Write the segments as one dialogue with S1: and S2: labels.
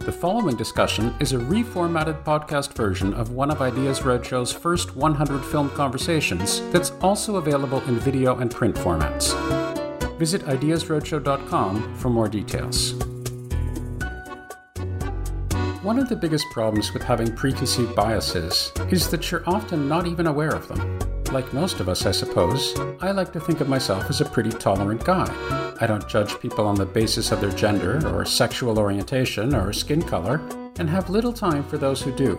S1: The following discussion is a reformatted podcast version of one of Ideas Roadshow's first 100 film conversations that's also available in video and print formats. Visit ideasroadshow.com for more details. One of the biggest problems with having preconceived biases is that you're often not even aware of them. Like most of us, I suppose, I like to think of myself as a pretty tolerant guy. I don't judge people on the basis of their gender, or sexual orientation, or skin color, and have little time for those who do.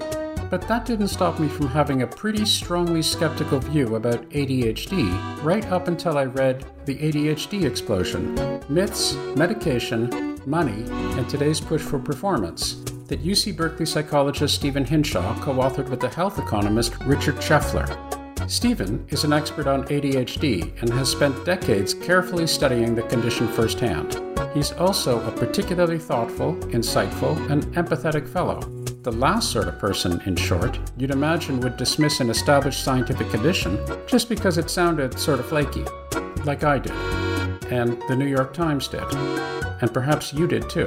S1: But that didn't stop me from having a pretty strongly skeptical view about ADHD right up until I read The ADHD Explosion Myths, Medication, Money, and Today's Push for Performance that UC Berkeley psychologist Stephen Hinshaw co authored with the health economist Richard Scheffler. Stephen is an expert on ADHD and has spent decades carefully studying the condition firsthand. He's also a particularly thoughtful, insightful, and empathetic fellow. The last sort of person, in short, you'd imagine would dismiss an established scientific condition just because it sounded sort of flaky, like I did, and the New York Times did, and perhaps you did too.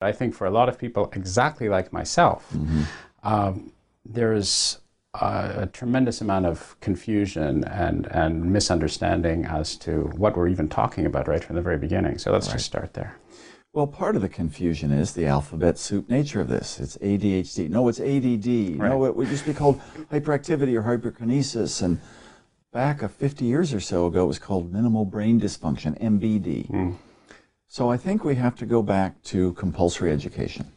S1: I think for a lot of people, exactly like myself, mm-hmm. um, there's a, a, tremendous amount of confusion and, and misunderstanding as to what we're even talking about right from the very beginning. So let's right. just start there.
S2: Well, part of the confusion is the alphabet soup nature of this. It's ADHD. No, it's ADD. Right. No, it would just be called hyperactivity or hyperkinesis. And back a 50 years or so ago, it was called minimal brain dysfunction, MBD. Mm. So I think we have to go back to compulsory education.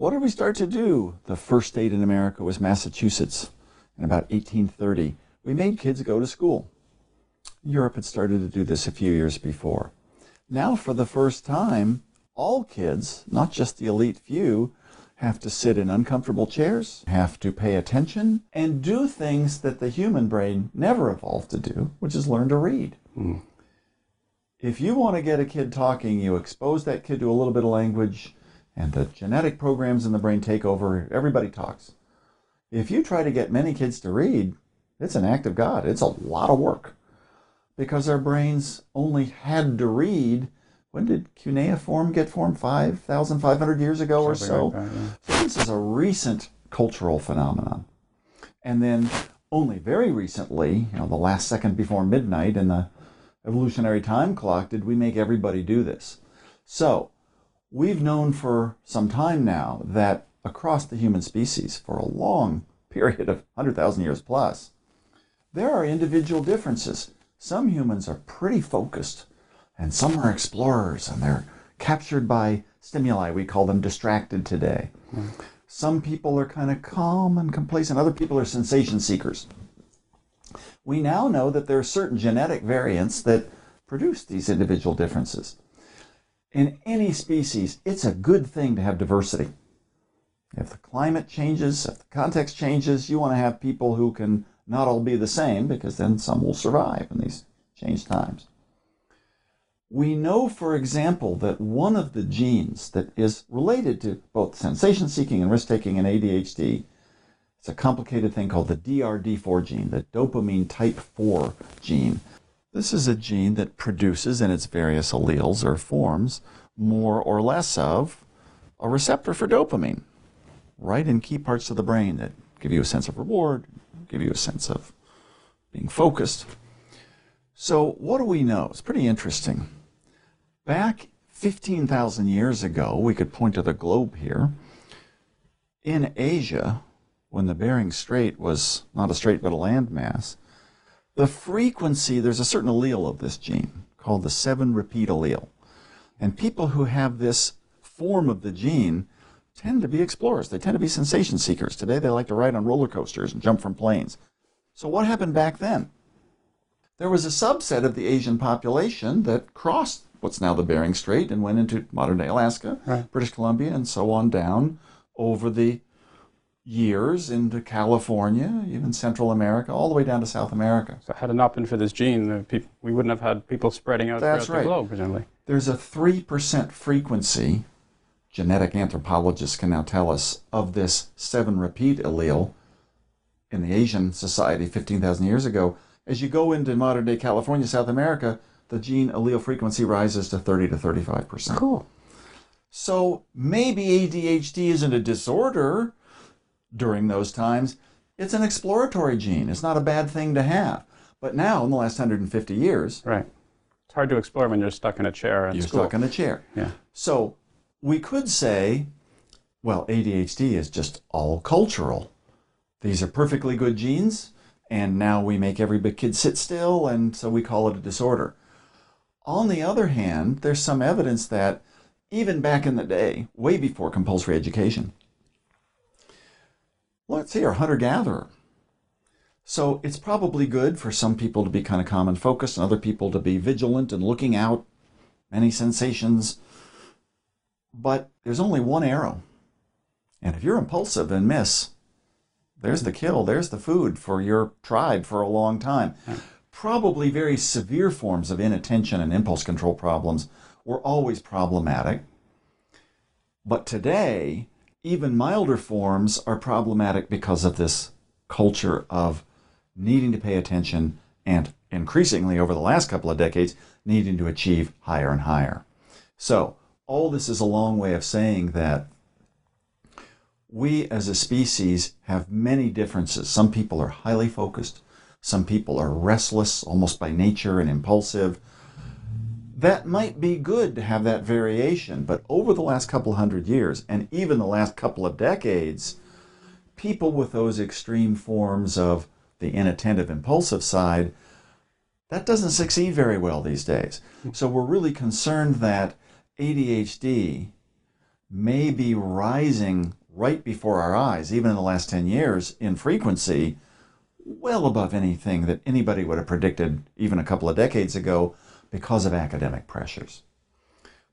S2: What did we start to do? The first state in America was Massachusetts in about 1830. We made kids go to school. Europe had started to do this a few years before. Now, for the first time, all kids, not just the elite few, have to sit in uncomfortable chairs, have to pay attention, and do things that the human brain never evolved to do, which is learn to read. Mm. If you want to get a kid talking, you expose that kid to a little bit of language, and the genetic programs in the brain take over. Everybody talks. If you try to get many kids to read, it's an act of God. It's a lot of work because our brains only had to read. When did cuneiform get formed? 5,500 years ago or so? Like that, yeah. So this is a recent cultural phenomenon. And then only very recently, you know, the last second before midnight in the evolutionary time clock, did we make everybody do this. So We've known for some time now that across the human species, for a long period of 100,000 years plus, there are individual differences. Some humans are pretty focused, and some are explorers, and they're captured by stimuli. We call them distracted today. Some people are kind of calm and complacent, other people are sensation seekers. We now know that there are certain genetic variants that produce these individual differences in any species, it's a good thing to have diversity. If the climate changes, if the context changes, you want to have people who can not all be the same because then some will survive in these changed times. We know, for example, that one of the genes that is related to both sensation seeking and risk taking and ADHD it's a complicated thing called the DRD4 gene, the dopamine type 4 gene. This is a gene that produces in its various alleles or forms more or less of a receptor for dopamine, right in key parts of the brain that give you a sense of reward, give you a sense of being focused. So, what do we know? It's pretty interesting. Back 15,000 years ago, we could point to the globe here. In Asia, when the Bering Strait was not a strait but a landmass, the frequency, there's a certain allele of this gene called the 7 repeat allele. And people who have this form of the gene tend to be explorers. They tend to be sensation seekers. Today they like to ride on roller coasters and jump from planes. So what happened back then? There was a subset of the Asian population that crossed what's now the Bering Strait and went into modern day Alaska, right. British Columbia, and so on down over the years into California, even Central America, all the way down to South America.
S1: So had it not been for this gene, we wouldn't have had people spreading out
S2: That's
S1: throughout
S2: right.
S1: the globe, presumably.
S2: There's a 3% frequency, genetic anthropologists can now tell us, of this 7 repeat allele in the Asian society 15,000 years ago. As you go into modern day California, South America, the gene allele frequency rises to 30 to 35%.
S1: Cool.
S2: So maybe ADHD isn't a disorder during those times. It's an exploratory gene. It's not a bad thing to have. But now, in the last 150 years,
S1: Right. It's hard to explore when you're stuck in a chair in
S2: you're
S1: school.
S2: stuck in a chair.
S1: Yeah.
S2: So we could say, well, ADHD is just all cultural. These are perfectly good genes, and now we make every kid sit still, and so we call it a disorder. On the other hand, there's some evidence that even back in the day, way before compulsory education, let's say you're hunter gatherer. So it's probably good for some people to be kind of calm and focused, and other people to be vigilant and looking out, many sensations. But there's only one arrow. And if you're impulsive and miss, there's the kill, there's the food for your tribe for a long time. Probably very severe forms of inattention and impulse control problems were always problematic. But today, even milder forms are problematic because of this culture of needing to pay attention and increasingly over the last couple of decades, needing to achieve higher and higher. So, all this is a long way of saying that we as a species have many differences. Some people are highly focused, some people are restless almost by nature and impulsive. That might be good to have that variation, but over the last couple hundred years and even the last couple of decades, people with those extreme forms of the inattentive impulsive side, that doesn't succeed very well these days. So we're really concerned that ADHD may be rising right before our eyes, even in the last 10 years, in frequency, well above anything that anybody would have predicted even a couple of decades ago because of academic pressures.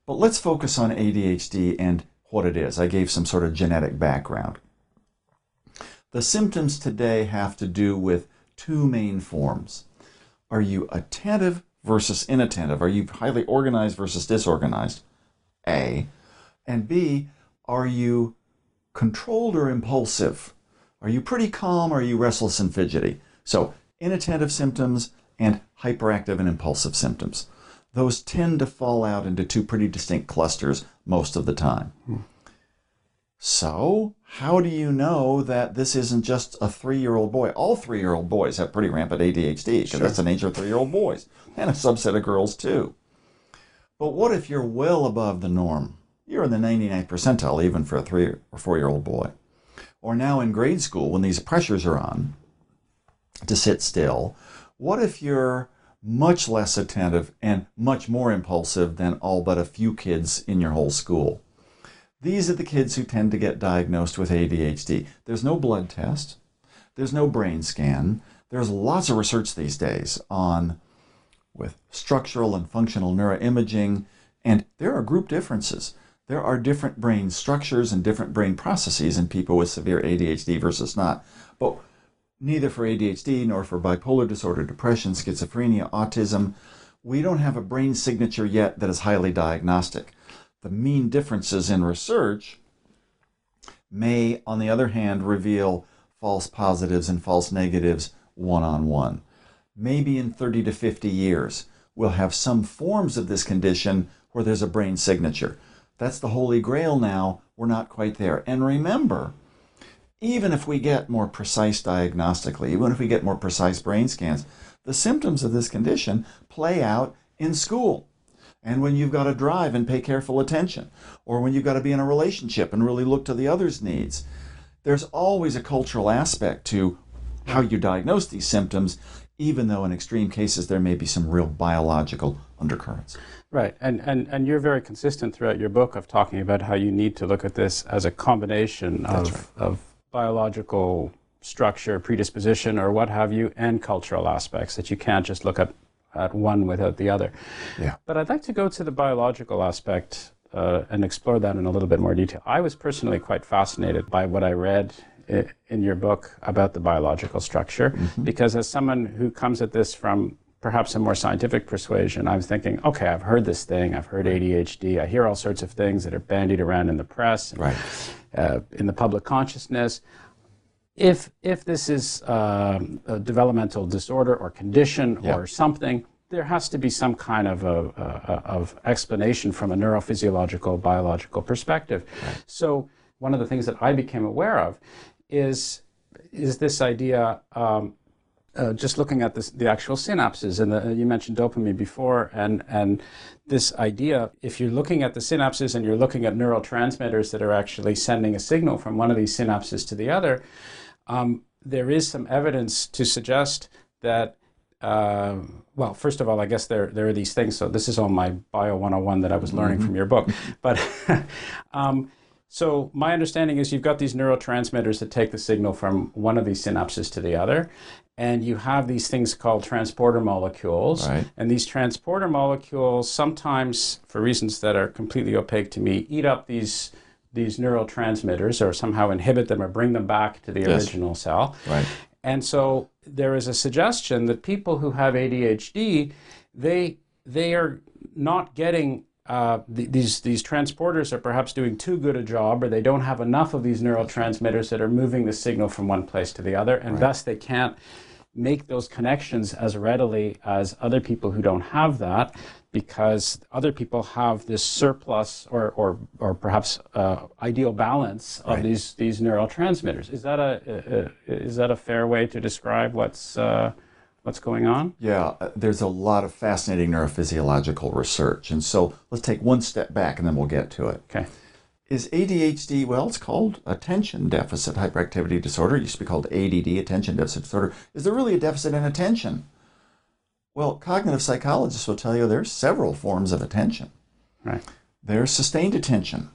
S2: But let's focus on ADHD and what it is. I gave some sort of genetic background. The symptoms today have to do with two main forms. Are you attentive versus inattentive? Are you highly organized versus disorganized? A. And B, are you controlled or impulsive? Are you pretty calm or are you restless and fidgety? So, inattentive symptoms and hyperactive and impulsive symptoms. Those tend to fall out into two pretty distinct clusters most of the time. So, how do you know that this isn't just a three year old boy? All three year old boys have pretty rampant ADHD because that's the nature of three year old boys, and a subset of girls too. But what if you're well above the norm? You're in the 99th percentile, even for a three or four year old boy. Or now in grade school, when these pressures are on to sit still, what if you're much less attentive and much more impulsive than all but a few kids in your whole school? These are the kids who tend to get diagnosed with ADHD. There's no blood test, there's no brain scan. There's lots of research these days on with structural and functional neuroimaging, and there are group differences. There are different brain structures and different brain processes in people with severe ADHD versus not. But neither for ADHD nor for bipolar disorder, depression, schizophrenia, autism, we don't have a brain signature yet that is highly diagnostic. The mean differences in research may, on the other hand, reveal false positives and false negatives one on one. Maybe in 30 to 50 years, we'll have some forms of this condition where there's a brain signature. That's the holy grail now. We're not quite there. And remember, even if we get more precise diagnostically, even if we get more precise brain scans, the symptoms of this condition play out in school. And when you've got to drive and pay careful attention, or when you've got to be in a relationship and really look to the other's needs, there's always a cultural aspect to how you diagnose these symptoms, even though in extreme cases there may be some real biological undercurrents.
S1: Right, and, and, and you're very consistent throughout your book of talking about how you need to look at this as a combination of,
S2: right.
S1: of biological structure, predisposition, or what have you, and cultural aspects, that you can't just look at, at one without the other.
S2: Yeah.
S1: But I'd like to go to the biological aspect uh, and explore that in a little bit more detail. I was personally quite fascinated by what I read in your book about the biological structure, mm-hmm. because as someone who comes at this from perhaps a more scientific persuasion, I'm thinking, okay, I've heard this thing, I've heard ADHD, I hear all sorts of things that are bandied around in the press,
S2: right.
S1: uh, in the public consciousness. If if this is uh, a developmental disorder or condition or something, there has to be some kind of a, a, of explanation from a neurophysiological biological perspective. Right. So one of the things that I became aware of is is this idea. Um, uh, just looking at this, the actual synapses, and the, you mentioned dopamine before, and and this idea, if you're looking at the synapses and you're looking at neurotransmitters that are actually sending a signal from one of these synapses to the other, um, there is some evidence to suggest that uh, well, first of all, I guess there there are these things. So this is all my Bio 101 that I was learning mm-hmm. from your book. But um, so my understanding is you've got these neurotransmitters that take the signal from one of these synapses to the other, and you have these things called transporter molecules.
S2: Right.
S1: And these transporter molecules sometimes, for reasons that are completely opaque to me, eat up these these neurotransmitters or somehow inhibit them or bring them back to the yes. original cell.
S2: Right.
S1: And so there is a suggestion that people who have ADHD, they they are not getting uh, these these transporters are perhaps doing too good a job, or they don't have enough of these neurotransmitters that are moving the signal from one place to the other, and right. thus they can't make those connections as readily as other people who don't have that because other people have this surplus or, or, or perhaps uh, ideal balance of right. these, these neurotransmitters. Is that a, a, is that a fair way to describe what's, uh, what's going on?
S2: Yeah, uh, there's a lot of fascinating neurophysiological research. And so let's take one step back and then we'll get to it.
S1: Okay.
S2: Is ADHD, well, it's called attention deficit hyperactivity disorder. It used to be called ADD, attention deficit disorder. Is there really a deficit in attention? Well, cognitive psychologists will tell you there's several forms of attention.
S1: Right.
S2: There's sustained attention.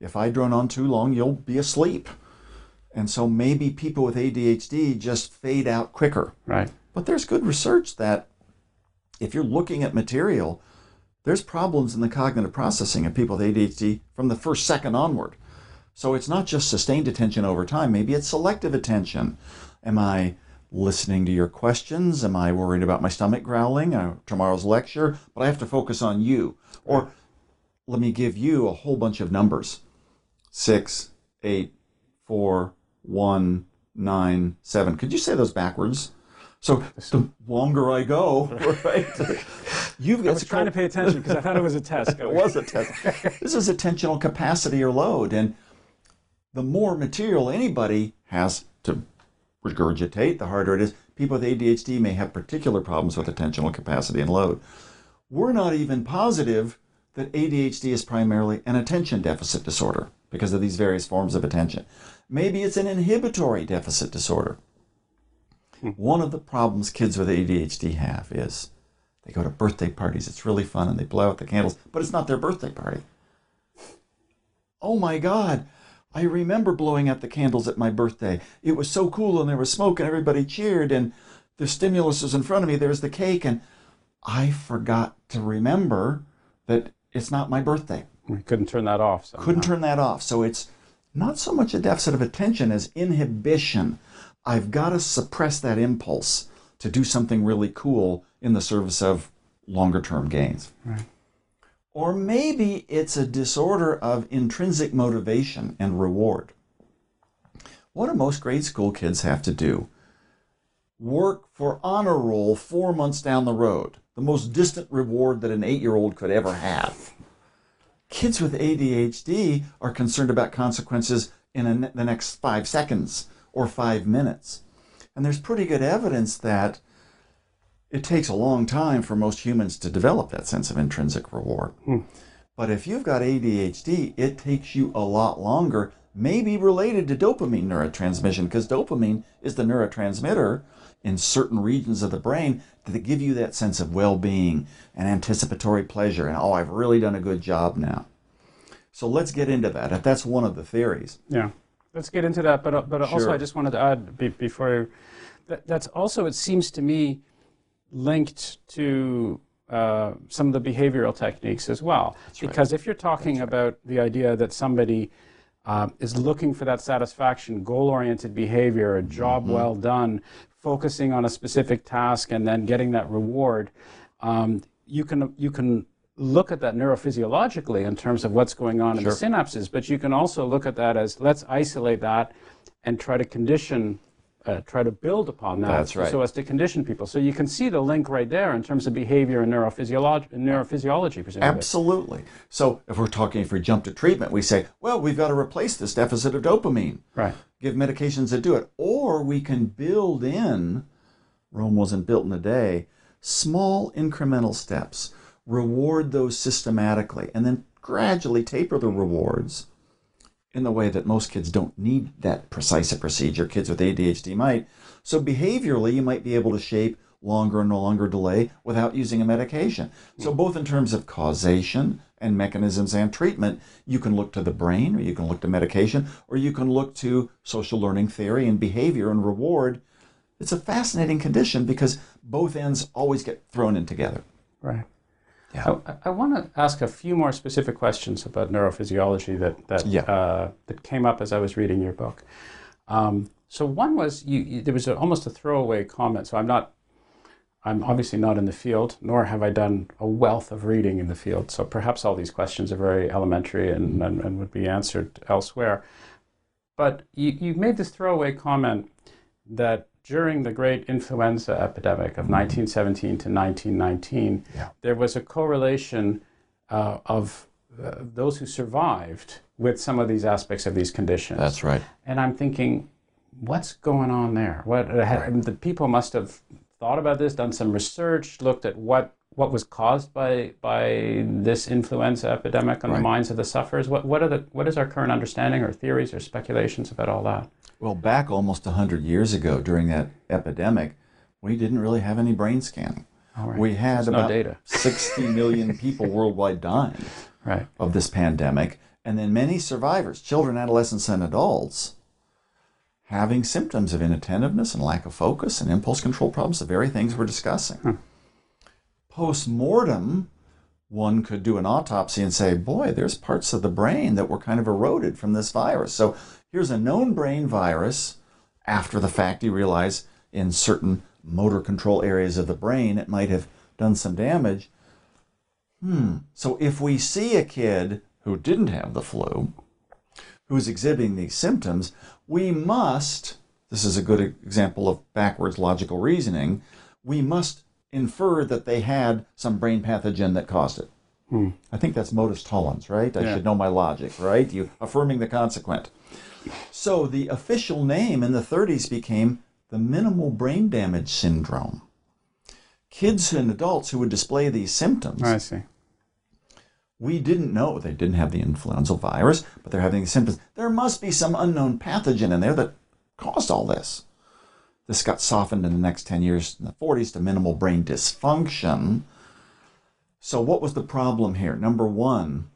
S2: If I drone on too long, you'll be asleep. And so maybe people with ADHD just fade out quicker.
S1: Right.
S2: But there's good research that if you're looking at material, there's problems in the cognitive processing of people with ADHD from the first second onward. So it's not just sustained attention over time, maybe it's selective attention. Am I listening to your questions? Am I worried about my stomach growling? Uh, tomorrow's lecture, but I have to focus on you. Or let me give you a whole bunch of numbers six, eight, four, one, nine, seven. Could you say those backwards? So the longer I go, right?
S1: You've got I was trying to pay attention because I thought it was a test.
S2: it was a test. this is attentional capacity or load, and the more material anybody has to regurgitate, the harder it is. People with ADHD may have particular problems with attentional capacity and load. We're not even positive that ADHD is primarily an attention deficit disorder because of these various forms of attention. Maybe it's an inhibitory deficit disorder. Hmm. One of the problems kids with ADHD have is they go to birthday parties. It's really fun and they blow out the candles, but it's not their birthday party. Oh my God, I remember blowing out the candles at my birthday. It was so cool and there was smoke and everybody cheered and the stimulus was in front of me. There's the cake and I forgot to remember that it's not my birthday.
S1: We couldn't turn that off. Somehow.
S2: Couldn't turn that off. So it's not so much a deficit of attention as inhibition. I've got to suppress that impulse to do something really cool in the service of longer term gains.
S1: Right.
S2: Or maybe it's a disorder of intrinsic motivation and reward. What do most grade school kids have to do? Work for honor roll four months down the road, the most distant reward that an eight year old could ever have. Kids with ADHD are concerned about consequences in a, the next five seconds or five minutes. And there's pretty good evidence that it takes a long time for most humans to develop that sense of intrinsic reward. Hmm. But if you've got ADHD, it takes you a lot longer, maybe related to dopamine neurotransmission, because dopamine is the neurotransmitter in certain regions of the brain that give you that sense of well being and anticipatory pleasure. And oh, I've really done a good job now. So let's get into that. If that's one of the theories.
S1: Yeah, let's get into that. But, but also, I just wanted to add before that, that's also, it seems to me, linked to uh, some of the behavioral techniques as well. because if you're talking about the idea that somebody uh, is looking for that satisfaction, goal oriented behavior, a job well done, focusing on a specific task, and then getting that reward, um, you, can, you can look at that neurophysiologically in terms of what's going on in the synapses, but you can also look at that as let's isolate that and try to condition. Uh, try to build upon that
S2: That's right.
S1: so as to condition people. So you can see the link right there in terms of behavior and neurophysiology, neurophysiology presumably.
S2: Absolutely. So if we're talking, if we jump to treatment, we say, well, we've got to replace this deficit of dopamine.
S1: Right.
S2: Give medications that do it. Or we can build in, Rome wasn't built in a day, small incremental steps, reward those systematically, and then gradually taper the rewards in the way that most kids don't need that precise a procedure. Kids with ADHD might. So behaviorally, you might be able to shape longer and longer delay without using a medication. So hmm. both in terms of causation and mechanisms and treatment, you can look to the brain, or you can look to medication, or you can look to social learning theory and behavior and reward. It's a fascinating condition because both ends always get thrown in together.
S1: Right.
S2: Yeah.
S1: I, I want to ask a few more specific questions about neurophysiology that that
S2: Yeah.
S1: uh, that came up as I was reading your book. Um, so one was you, you, there was a, almost a throwaway comment. So I'm not, I'm obviously not in the field, nor have I done a wealth of reading in the field. So perhaps all these questions are very elementary and, and, and would be answered elsewhere. But you, you made this throwaway comment that during the great influenza epidemic of 1917 to 1919,
S2: Yeah.
S1: there was a correlation uh, of uh, those who survived with some of these aspects of these conditions.
S2: That's right.
S1: And I'm thinking, what's going on there? What had, the people must have thought about this, done some research, looked at what what was caused by by this influenza epidemic on the minds of the sufferers. What what are the what is our current understanding or theories or speculations about all that?
S2: Well, back almost 100 years ago during that epidemic, we didn't really have any brain scanning.
S1: Right.
S2: We had
S1: There's no
S2: about
S1: data.
S2: 60 million people worldwide dying
S1: Right.
S2: of this pandemic, and then many survivors, children, adolescents, and adults, having symptoms of inattentiveness and lack of focus and impulse control problems, the very things we're discussing. Post mortem, one could do an autopsy and say, boy, there's parts of the brain that were kind of eroded from this virus. So here's a known brain virus. After the fact, you realize in certain motor control areas of the brain, it might have done some damage. Hmm. So if we see a kid who didn't have the flu, who's exhibiting these symptoms, we must, this is a good example of backwards logical reasoning, we must infer that they had some brain pathogen that caused it. Hmm. I think that's modus tollens, right? I
S1: Yeah.
S2: should know my logic, right? You affirming the consequent. So the official name in the 30s became the minimal brain damage syndrome. Kids and adults who would display these symptoms
S1: I see.
S2: We didn't know they didn't have the influenza virus, but they're having symptoms. There must be some unknown pathogen in there that caused all this. This got softened in the next 10 years, in the 40s, to minimal brain dysfunction. So, what was the problem here? Number one,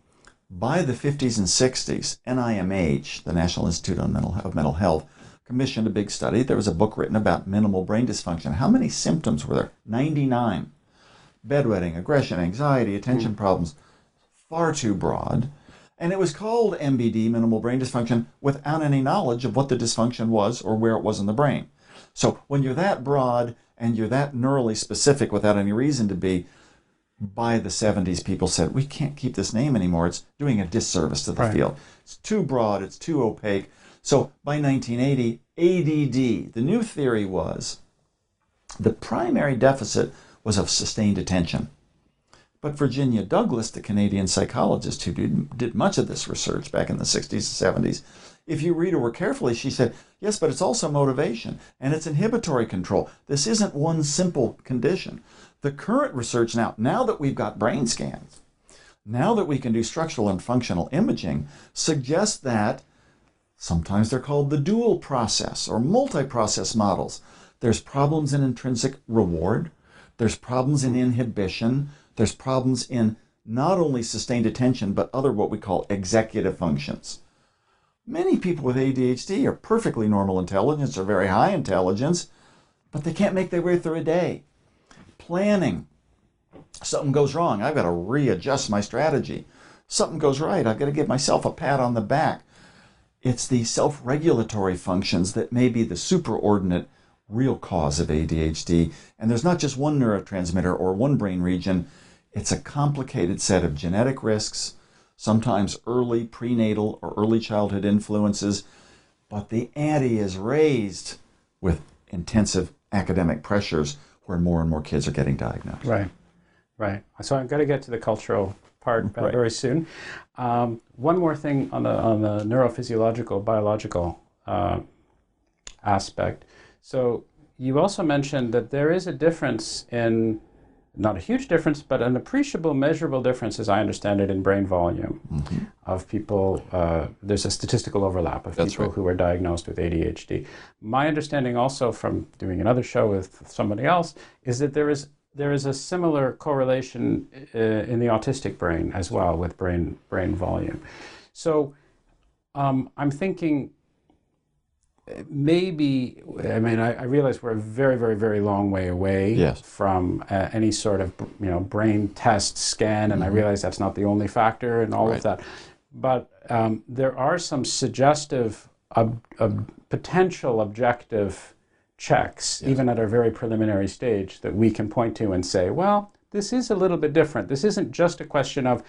S2: by the 50s and 60s, NIMH, the National Institute on Mental, of Mental Health, commissioned a big study. There was a book written about minimal brain dysfunction. How many symptoms were there? 99. Bedwetting, aggression, anxiety, attention hmm. problems, far too broad. And it was called MBD, minimal brain dysfunction, without any knowledge of what the dysfunction was or where it was in the brain. So when you're that broad and you're that neurally specific without any reason to be, by the 70s, people said, we can't keep this name anymore. It's doing a disservice to the
S1: Right.
S2: field. It's too broad, it's too opaque. So by 1980, ADD, the new theory was the primary deficit was of sustained attention. But Virginia Douglas, the Canadian psychologist who did, did much of this research back in the 60s and 70s, if you read her carefully, she said, yes, but it's also motivation and it's inhibitory control. This isn't one simple condition. The current research now, now that we've got brain scans, now that we can do structural and functional imaging, suggests that sometimes they're called the dual process or multi process models. There's problems in intrinsic reward, there's problems in inhibition, there's problems in not only sustained attention, but other what we call executive functions. Many people with ADHD are perfectly normal intelligence or very high intelligence, but they can't make their way through a day. Planning, Something goes wrong, I've got to readjust my strategy. Something goes right, I've got to give myself a pat on the back. It's the self regulatory functions that may be the superordinate real cause of ADHD. And there's not just one neurotransmitter or one brain region, it's a complicated set of genetic risks, sometimes early prenatal or early childhood influences. But the ante is raised with intensive academic pressures where more and more kids are getting diagnosed.
S1: Right, right. So I've got to get to the cultural part right. very soon. Um, one more thing on the on the neurophysiological biological uh, aspect. So you also mentioned that there is a difference in not a huge difference, but an appreciable, measurable difference, as I understand it, in brain volume mm-hmm. of people. Uh, there's a statistical overlap of
S2: That's
S1: people
S2: right.
S1: who are diagnosed with ADHD. My understanding, also from doing another show with somebody else, is that there is there is a similar correlation uh, in the autistic brain as well with brain brain volume. So um, I'm thinking maybe I mean I, I, realize we're a very very very long way away
S2: yes.
S1: from uh, any sort of you know brain test scan, and mm-hmm. I realize that's not the only factor and all
S2: right.
S1: of that. But um, there are some suggestive, ob- ob- potential objective checks, yes. even at a very preliminary stage, that we can point to and say, well, this is a little bit different. This isn't just a question of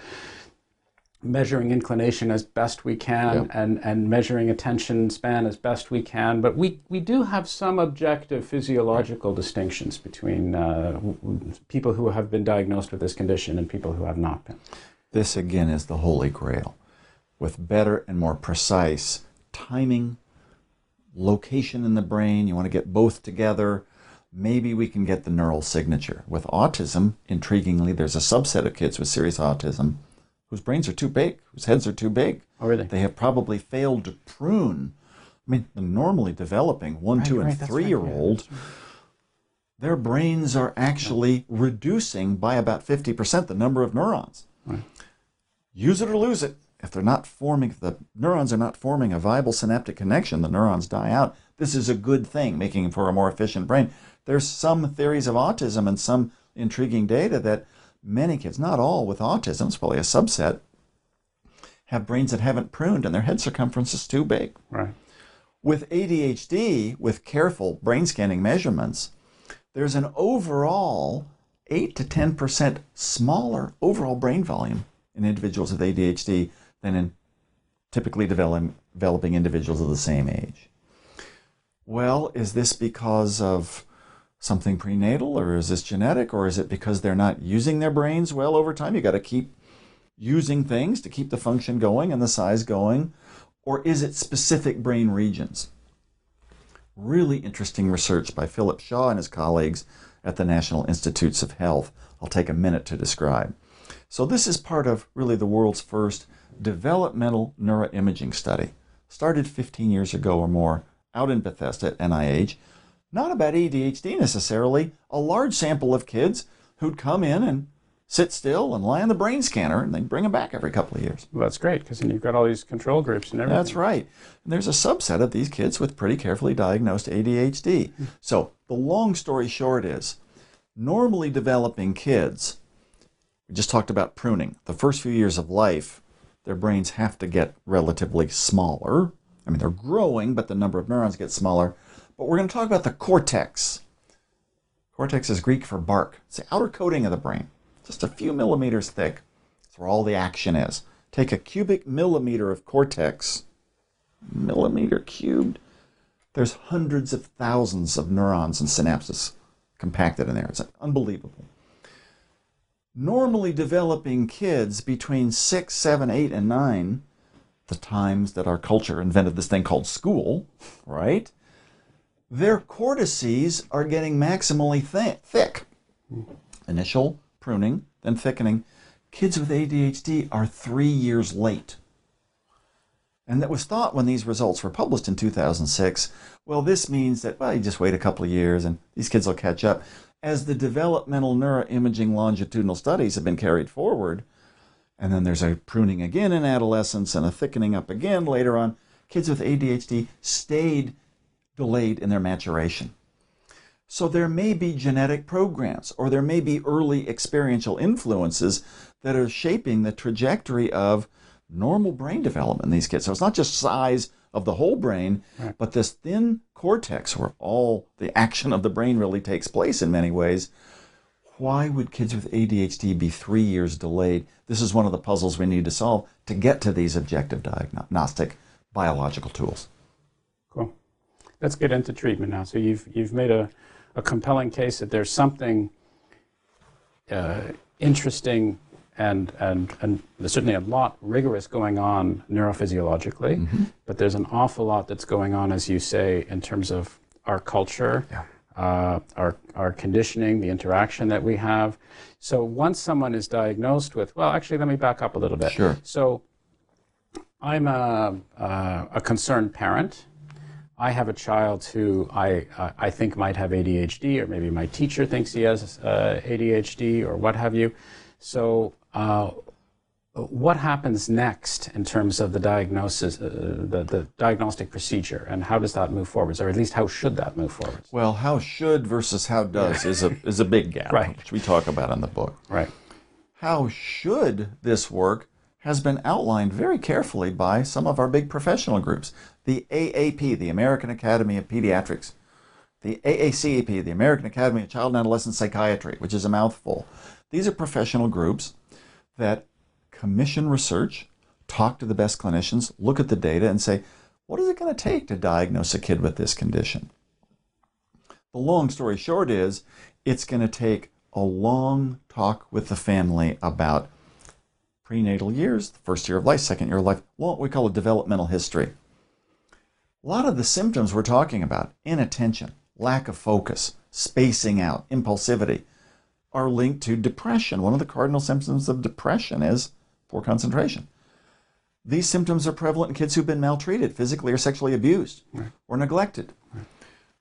S1: measuring inclination as best we can yep. and, and measuring attention span as best we can. But we, we do have some objective physiological distinctions between uh, people who have been diagnosed with this condition and people who have not been.
S2: This, again, is the holy grail. With better and more precise timing, location in the brain, you want to get both together. Maybe we can get the neural signature. With autism, intriguingly, there's a subset of kids with serious autism whose brains are too big, whose heads are too big.
S1: Oh, really?
S2: They have probably failed to prune. I mean, the normally developing one,
S1: right,
S2: two,
S1: right,
S2: and three year old, yeah, their brains are actually reducing by about 50% the number of neurons.
S1: Right.
S2: Use it or lose it. If they're not forming, the neurons are not forming a viable synaptic connection, the neurons die out. This is a good thing, making for a more efficient brain. There's some theories of autism and some intriguing data that many kids, not all with autism, it's probably a subset, have brains that haven't pruned and their head circumference is too big.
S1: Right.
S2: With ADHD, with careful brain scanning measurements, there's an overall 8 to 10% smaller overall brain volume in individuals with ADHD than in typically develop, developing individuals of the same age. Well, is this because of something prenatal or is this genetic or is it because they're not using their brains well over time? You got to keep using things to keep the function going and the size going. Or is it specific brain regions? Really interesting research by Philip Shaw and his colleagues at the National Institutes of Health. I'll take a minute to describe. So, this is part of really the world's first developmental neuroimaging study. Started 15 years ago or more out in Bethesda at NIH not about ADHD necessarily, a large sample of kids who'd come in and sit still and lie on the brain scanner and they bring them back every couple of years.
S1: Well, that's great because then you've got all these control groups and everything.
S2: That's right. And there's a subset of these kids with pretty carefully diagnosed ADHD. so the long story short is normally developing kids, we just talked about pruning, the first few years of life, their brains have to get relatively smaller. I mean, they're growing, but the number of neurons get smaller. But we're going to talk about the cortex. Cortex is Greek for bark. It's the outer coating of the brain, just a few millimeters thick. That's where all the action is. Take a cubic millimeter of cortex, millimeter cubed. There's hundreds of thousands of neurons and synapses compacted in there. It's unbelievable. Normally developing kids between six, seven, eight, and nine, the times that our culture invented this thing called school, right? Their cortices are getting maximally th- thick. Initial pruning, then thickening. Kids with ADHD are three years late. And that was thought when these results were published in 2006. Well, this means that, well, you just wait a couple of years and these kids will catch up. As the developmental neuroimaging longitudinal studies have been carried forward, and then there's a pruning again in adolescence and a thickening up again later on, kids with ADHD stayed delayed in their maturation. So there may be genetic programs or there may be early experiential influences that are shaping the trajectory of normal brain development in these kids. So it's not just size of the whole brain, right. but this thin cortex where all the action of the brain really takes place in many ways. Why would kids with ADHD be three years delayed? This is one of the puzzles we need to solve to get to these objective diagnostic biological tools.
S1: Let's get into treatment now. So you've you've made a, a compelling case that there's something uh, interesting and, and, and there's certainly a lot rigorous going on neurophysiologically, mm-hmm. but there's an awful lot that's going on, as you say, in terms of our culture, yeah. uh, our, our conditioning, the interaction that we have. So once someone is diagnosed with, well, actually, let me back up a little bit.
S2: Sure.
S1: So I'm a, a, a concerned parent. I have a child who I, uh, I think might have ADHD, or maybe my teacher thinks he has uh, ADHD, or what have you. So uh, what happens next in terms of the diagnosis, uh, the, the diagnostic procedure, and how does that move forwards, or at least how should that move forward?
S2: Well, how should versus how does is a is a big gap,
S1: right.
S2: which we talk about in the book.
S1: Right.
S2: How should this work has been outlined very carefully by some of our big professional groups, the AAP, the American Academy of Pediatrics, the AACAP, the American Academy of Child and Adolescent Psychiatry, which is a mouthful. These are professional groups that commission research, talk to the best clinicians, look at the data, and say, what is it going to take to diagnose a kid with this condition? The long story short is, it's going to take a long talk with the family about prenatal years, the first year of life, second year of life, what we call a developmental history. A lot of the symptoms we're talking about, inattention, lack of focus, spacing out, impulsivity, are linked to depression. One of the cardinal symptoms of depression is poor concentration. These symptoms are prevalent in kids who've been maltreated, physically or sexually abused, right. or neglected. Right.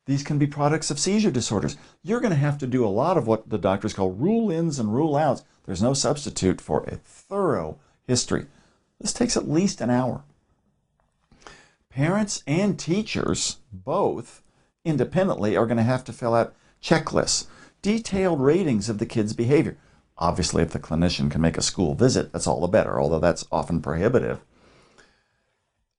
S2: These can be products of seizure disorders. You're going to have to do a lot of what the doctors call rule ins and rule outs. There's no substitute for a thorough history. This takes at least an hour. Parents and teachers, both independently, are going to have to fill out checklists detailed ratings of the kid's behavior. Obviously, if the clinician can make a school visit, that's all the better, although that's often prohibitive.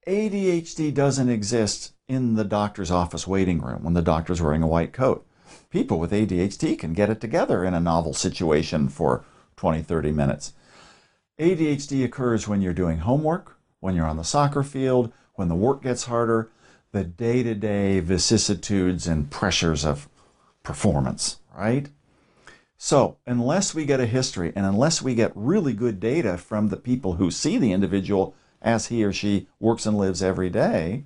S2: ADHD doesn't exist in the doctor's office waiting room when the doctor's wearing a white coat. People with ADHD can get it together in a novel situation for 20, 30 minutes. ADHD occurs when you're doing homework, when you're on the soccer field, when the work gets harder, the day to day vicissitudes and pressures of performance right? So, unless we get a history and unless we get really good data from the people who see the individual as he or she works and lives every day,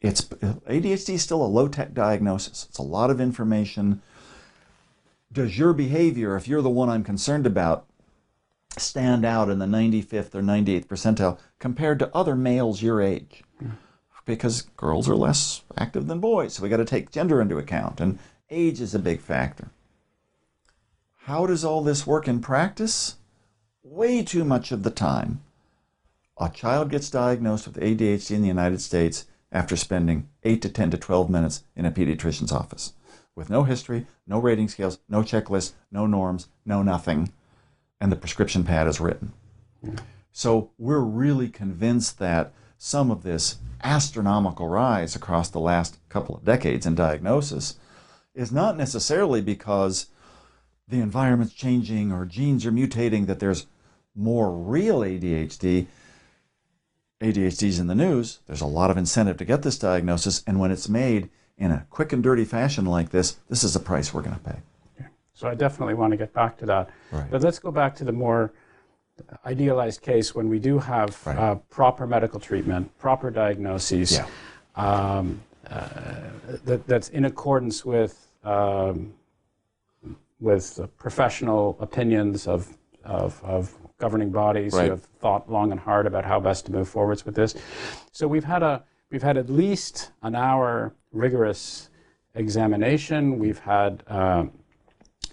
S2: it's ADHD is still a low-tech diagnosis. It's a lot of information. Does your behavior, if you're the one I'm concerned about, stand out in the 95th or 98th percentile compared to other males your age? Because girls are less active than boys, so we got to take gender into account and Age is a big factor. How does all this work in practice? Way too much of the time. A child gets diagnosed with ADHD in the United States after spending 8 to 10 to 12 minutes in a pediatrician's office with no history, no rating scales, no checklist, no norms, no nothing, and the prescription pad is written. So we're really convinced that some of this astronomical rise across the last couple of decades in diagnosis is not necessarily because the environment's changing or genes are mutating that there's more real ADHD. ADHD's in the news. There's a lot of incentive to get this diagnosis, and when it's made in a quick and dirty fashion like this, this is the price we're going to pay.
S1: So I definitely want to get back to that.
S2: Right.
S1: But let's go back to the more idealized case when we do have right. uh, proper medical treatment, proper diagnoses.
S2: Yeah. Um,
S1: uh, that, that's in accordance with um, with professional opinions of, of, of governing bodies
S2: right.
S1: who have thought long and hard about how best to move forwards with this. So we've had a we've had at least an hour rigorous examination. We've had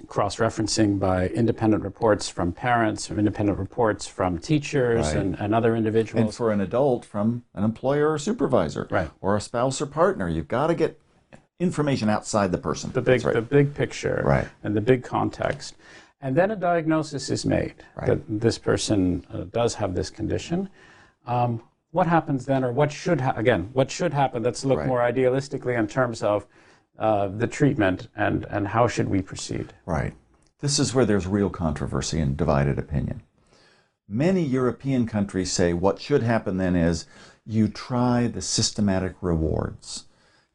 S1: uh, cross-referencing by independent reports from parents, or independent reports from teachers right. and, and other individuals.
S2: And for an adult, from an employer or supervisor,
S1: right.
S2: or a spouse or partner. You've got to get information outside the person.
S1: the big
S2: right.
S1: the big picture
S2: Right.
S1: and the big context and then a diagnosis is made
S2: Right.
S1: that this person uh, does have this condition um, what happens then or what should ha- again what should happen let's look more idealistically in terms of uh, the treatment and and how should we proceed
S2: Right. This is where there's real controversy and divided opinion. Many European countries say what should happen then is you try the systematic rewards.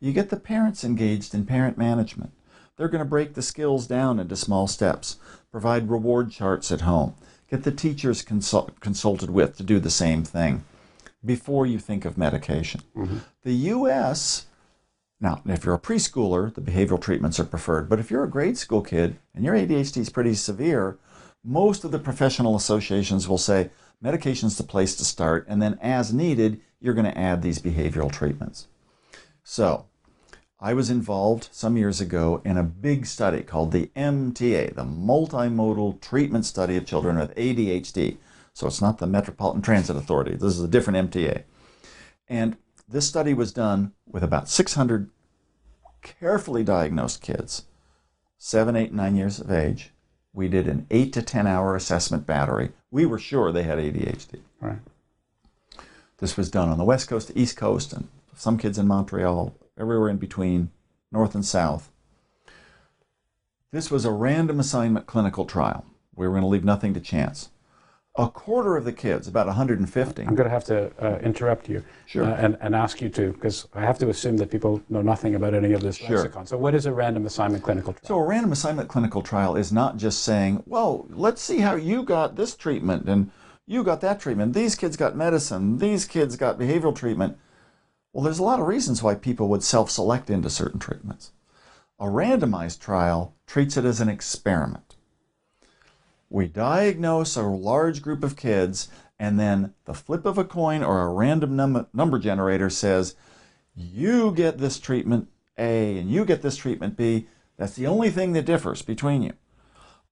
S2: You get the parents engaged in parent management. They're going to break the skills down into small steps, provide reward charts at home, get the teachers consult- consulted with to do the same thing before you think of medication. The U.S. Now, if you're a preschooler, the behavioral treatments are preferred. But if you're a grade school kid and your ADHD is pretty severe, most of the professional associations will say medication's the place to start, and then as needed, you're going to add these behavioral treatments. So, I was involved some years ago in a big study called the MTA, the Multimodal Treatment Study of Children with ADHD. So, it's not the Metropolitan Transit Authority, this is a different MTA. And this study was done with about 600 carefully diagnosed kids, 7, 8, 9 years of age. We did an 8 to 10 hour assessment battery. We were sure they had ADHD.
S1: right
S2: This was done on the West Coast, East Coast, and some kids in Montreal, everywhere in between, North and South. This was a random assignment clinical trial. We were going to leave nothing to chance. A quarter of the kids, about 150,
S1: i'm going to have to uh, interrupt you
S2: Sure.
S1: uh, and, and ask you to because i have to assume that people know nothing about any of this
S2: Sure.
S1: lexicon so what is a random assignment clinical trial
S2: So a random assignment clinical trial is not just saying, well, let's see how you got this treatment and you got that treatment. These kids got medicine. These kids got behavioral treatment. Well, there's a lot of reasons why people would self-select into certain treatments. A randomized trial treats it as an experiment. We diagnose a large group of kids, and then the flip of a coin or a random num- number generator says, you get this treatment A and you get this treatment B. That's the only thing that differs between you.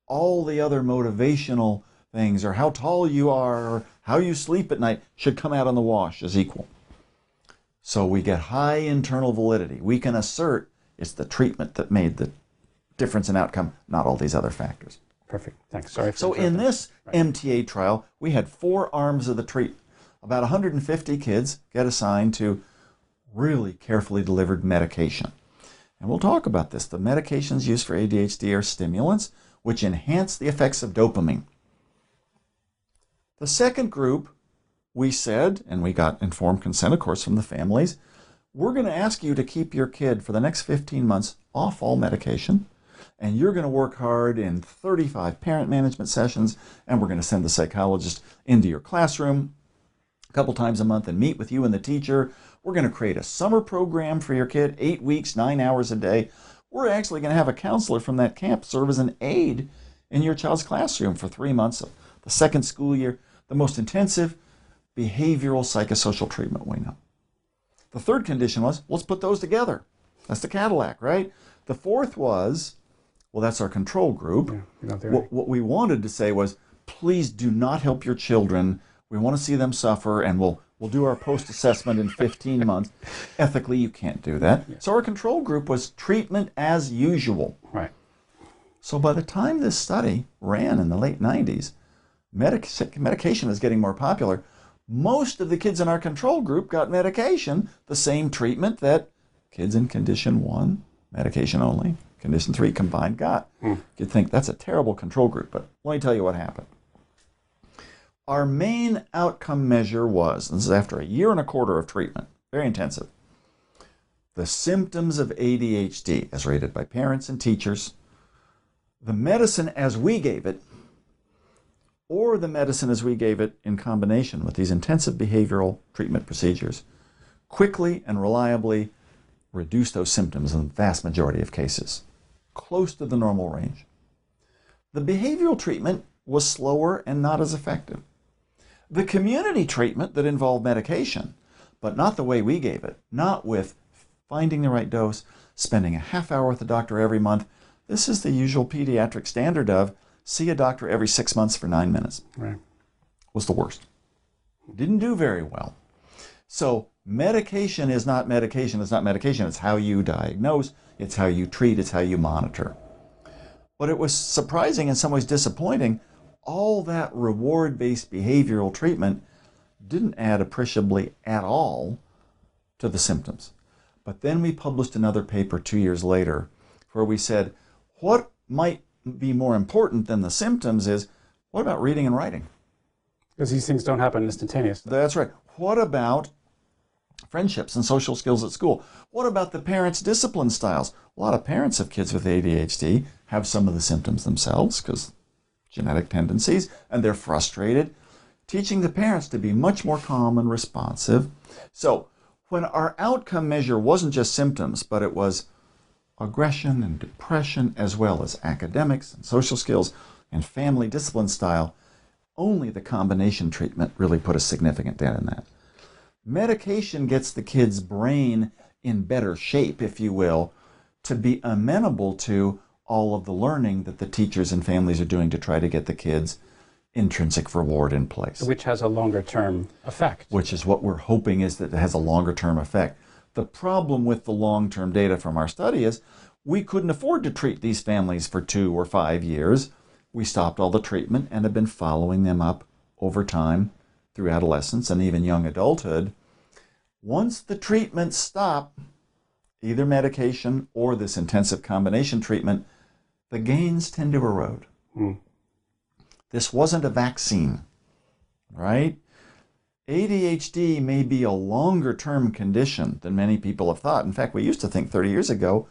S2: All the other motivational things, or how tall you are, or how you sleep at night, should come out on the wash as equal. So we get high internal validity. We can assert it's the treatment that made the difference in outcome, not all these other factors.
S1: Perfect thanks sorry for
S2: So in this MTA trial, we had four arms of the treatment. About 150 kids get assigned to really carefully delivered medication. And we'll talk about this. The medications used for ADHD are stimulants, which enhance the effects of dopamine. The second group, we said, and we got informed consent, of course, from the families, we're going to ask you to keep your kid for the next 15 months off all medication and you're going to work hard in 35 parent management sessions, and we're going to send the psychologist into your classroom a couple times a month and meet with you and the teacher. We're going to create a summer program for your kid, eight weeks, nine hours a day. We're actually going to have a counselor from that camp serve as an aide in your child's classroom for three months of the second school year, the most intensive behavioral psychosocial treatment we know. The third condition was let's put those together. That's the Cadillac, right? The fourth was well, that's our control group.
S1: there-
S2: What, what we wanted to say was, please do not help your children. We want to see them suffer, and we'll we'll do our post assessment in 15 months. Ethically, you can't do that. So our control group was treatment as usual.
S1: right
S2: So by the time this study ran in the late 90s, medic- medication is getting more popular. Most of the kids in our control group got medication, the same treatment that kids in condition one, medication only, condition three combined got. Hmm. You'd think that's a terrible control group, but let me tell you what happened. Our main outcome measure was this is after a year and a quarter of treatment, very intensive. The symptoms of ADHD, as rated by parents and teachers, the medicine as we gave it, or the medicine as we gave it in combination with these intensive behavioral treatment procedures, quickly and reliably reduce those symptoms in the vast majority of cases, close to the normal range. The behavioral treatment was slower and not as effective. The community treatment that involved medication, but not the way we gave it, not with finding the right dose, spending a half hour with the doctor every month. This is the usual pediatric standard of see a doctor every six months for nine minutes
S1: right
S2: was the worst. Didn't do very well. So medication is not medication, it's not medication, it's how you diagnose, it's how you treat, it's how you monitor. But it was surprising, in some ways disappointing, all that reward based behavioral treatment didn't add appreciably at all to the symptoms. But then we published another paper two years later where we said, what might be more important than the symptoms is what about reading and writing?
S1: Because these things don't happen instantaneously.
S2: That's right. What about friendships and social skills at school? What about the parents' discipline styles? A lot of parents of kids with ADHD have some of the symptoms themselves because genetic tendencies, and they're frustrated. Teaching the parents to be much more calm and responsive. So, when our outcome measure wasn't just symptoms, but it was aggression and depression, as well as academics and social skills and family discipline style, only the combination treatment really put a significant dent in that. Medication gets the kid's brain in better shape, if you will, to be amenable to all of the learning that the teachers and families are doing to try to get the kids intrinsic reward in place.
S1: Which has a longer term effect.
S2: Which is what we're hoping is that it has a longer term effect. The problem with the long term data from our study is we couldn't afford to treat these families for two or five years. We stopped all the treatment and have been following them up over time through adolescence and even young adulthood. Once the treatments stop, either medication or this intensive combination treatment, the gains tend to erode. Hmm. This wasn't a vaccine, right? ADHD may be a longer term condition than many people have thought. In fact, we used to think 30 years ago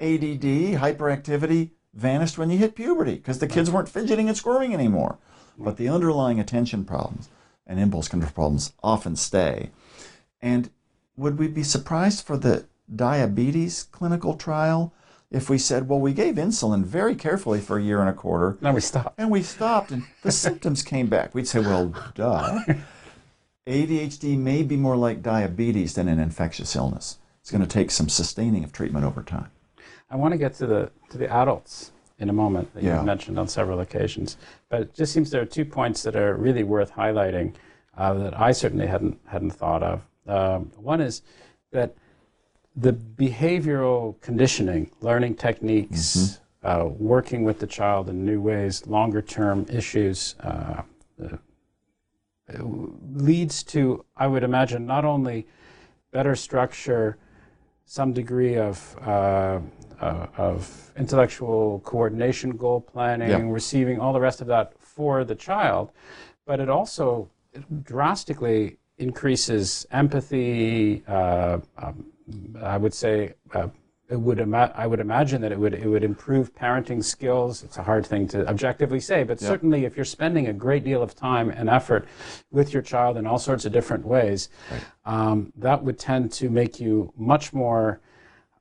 S2: ADD, hyperactivity, vanished when you hit puberty because the kids weren't fidgeting and squirming anymore. But the underlying attention problems and impulse control problems often stay. And would we be surprised for the diabetes clinical trial if we said, well, we gave insulin very carefully for a year and a quarter.
S1: And we stopped.
S2: And we stopped, and the symptoms came back. We'd say, well, duh. ADHD may be more like diabetes than an infectious illness. It's going to take some sustaining of treatment over time.
S1: I want to get to the to the adults in a moment that yeah. you've mentioned on several occasions, but it just seems there are two points that are really worth highlighting uh, that I certainly hadn't hadn't thought of. Um, one is that the behavioral conditioning, learning techniques, mm-hmm. uh, working with the child in new ways, longer term issues. Uh, uh leads to, I would imagine, not only better structure, some degree of uh, of intellectual coordination, goal planning, yeah. receiving all the rest of that for the child, but it also drastically increases empathy. Uh, um, I would say uh, it would ima- I would imagine that it would it would improve parenting skills. It's a hard thing to objectively say, but yep. certainly if you're spending a great deal of time and effort with your child in all sorts of different ways, right. um, that would tend to make you much more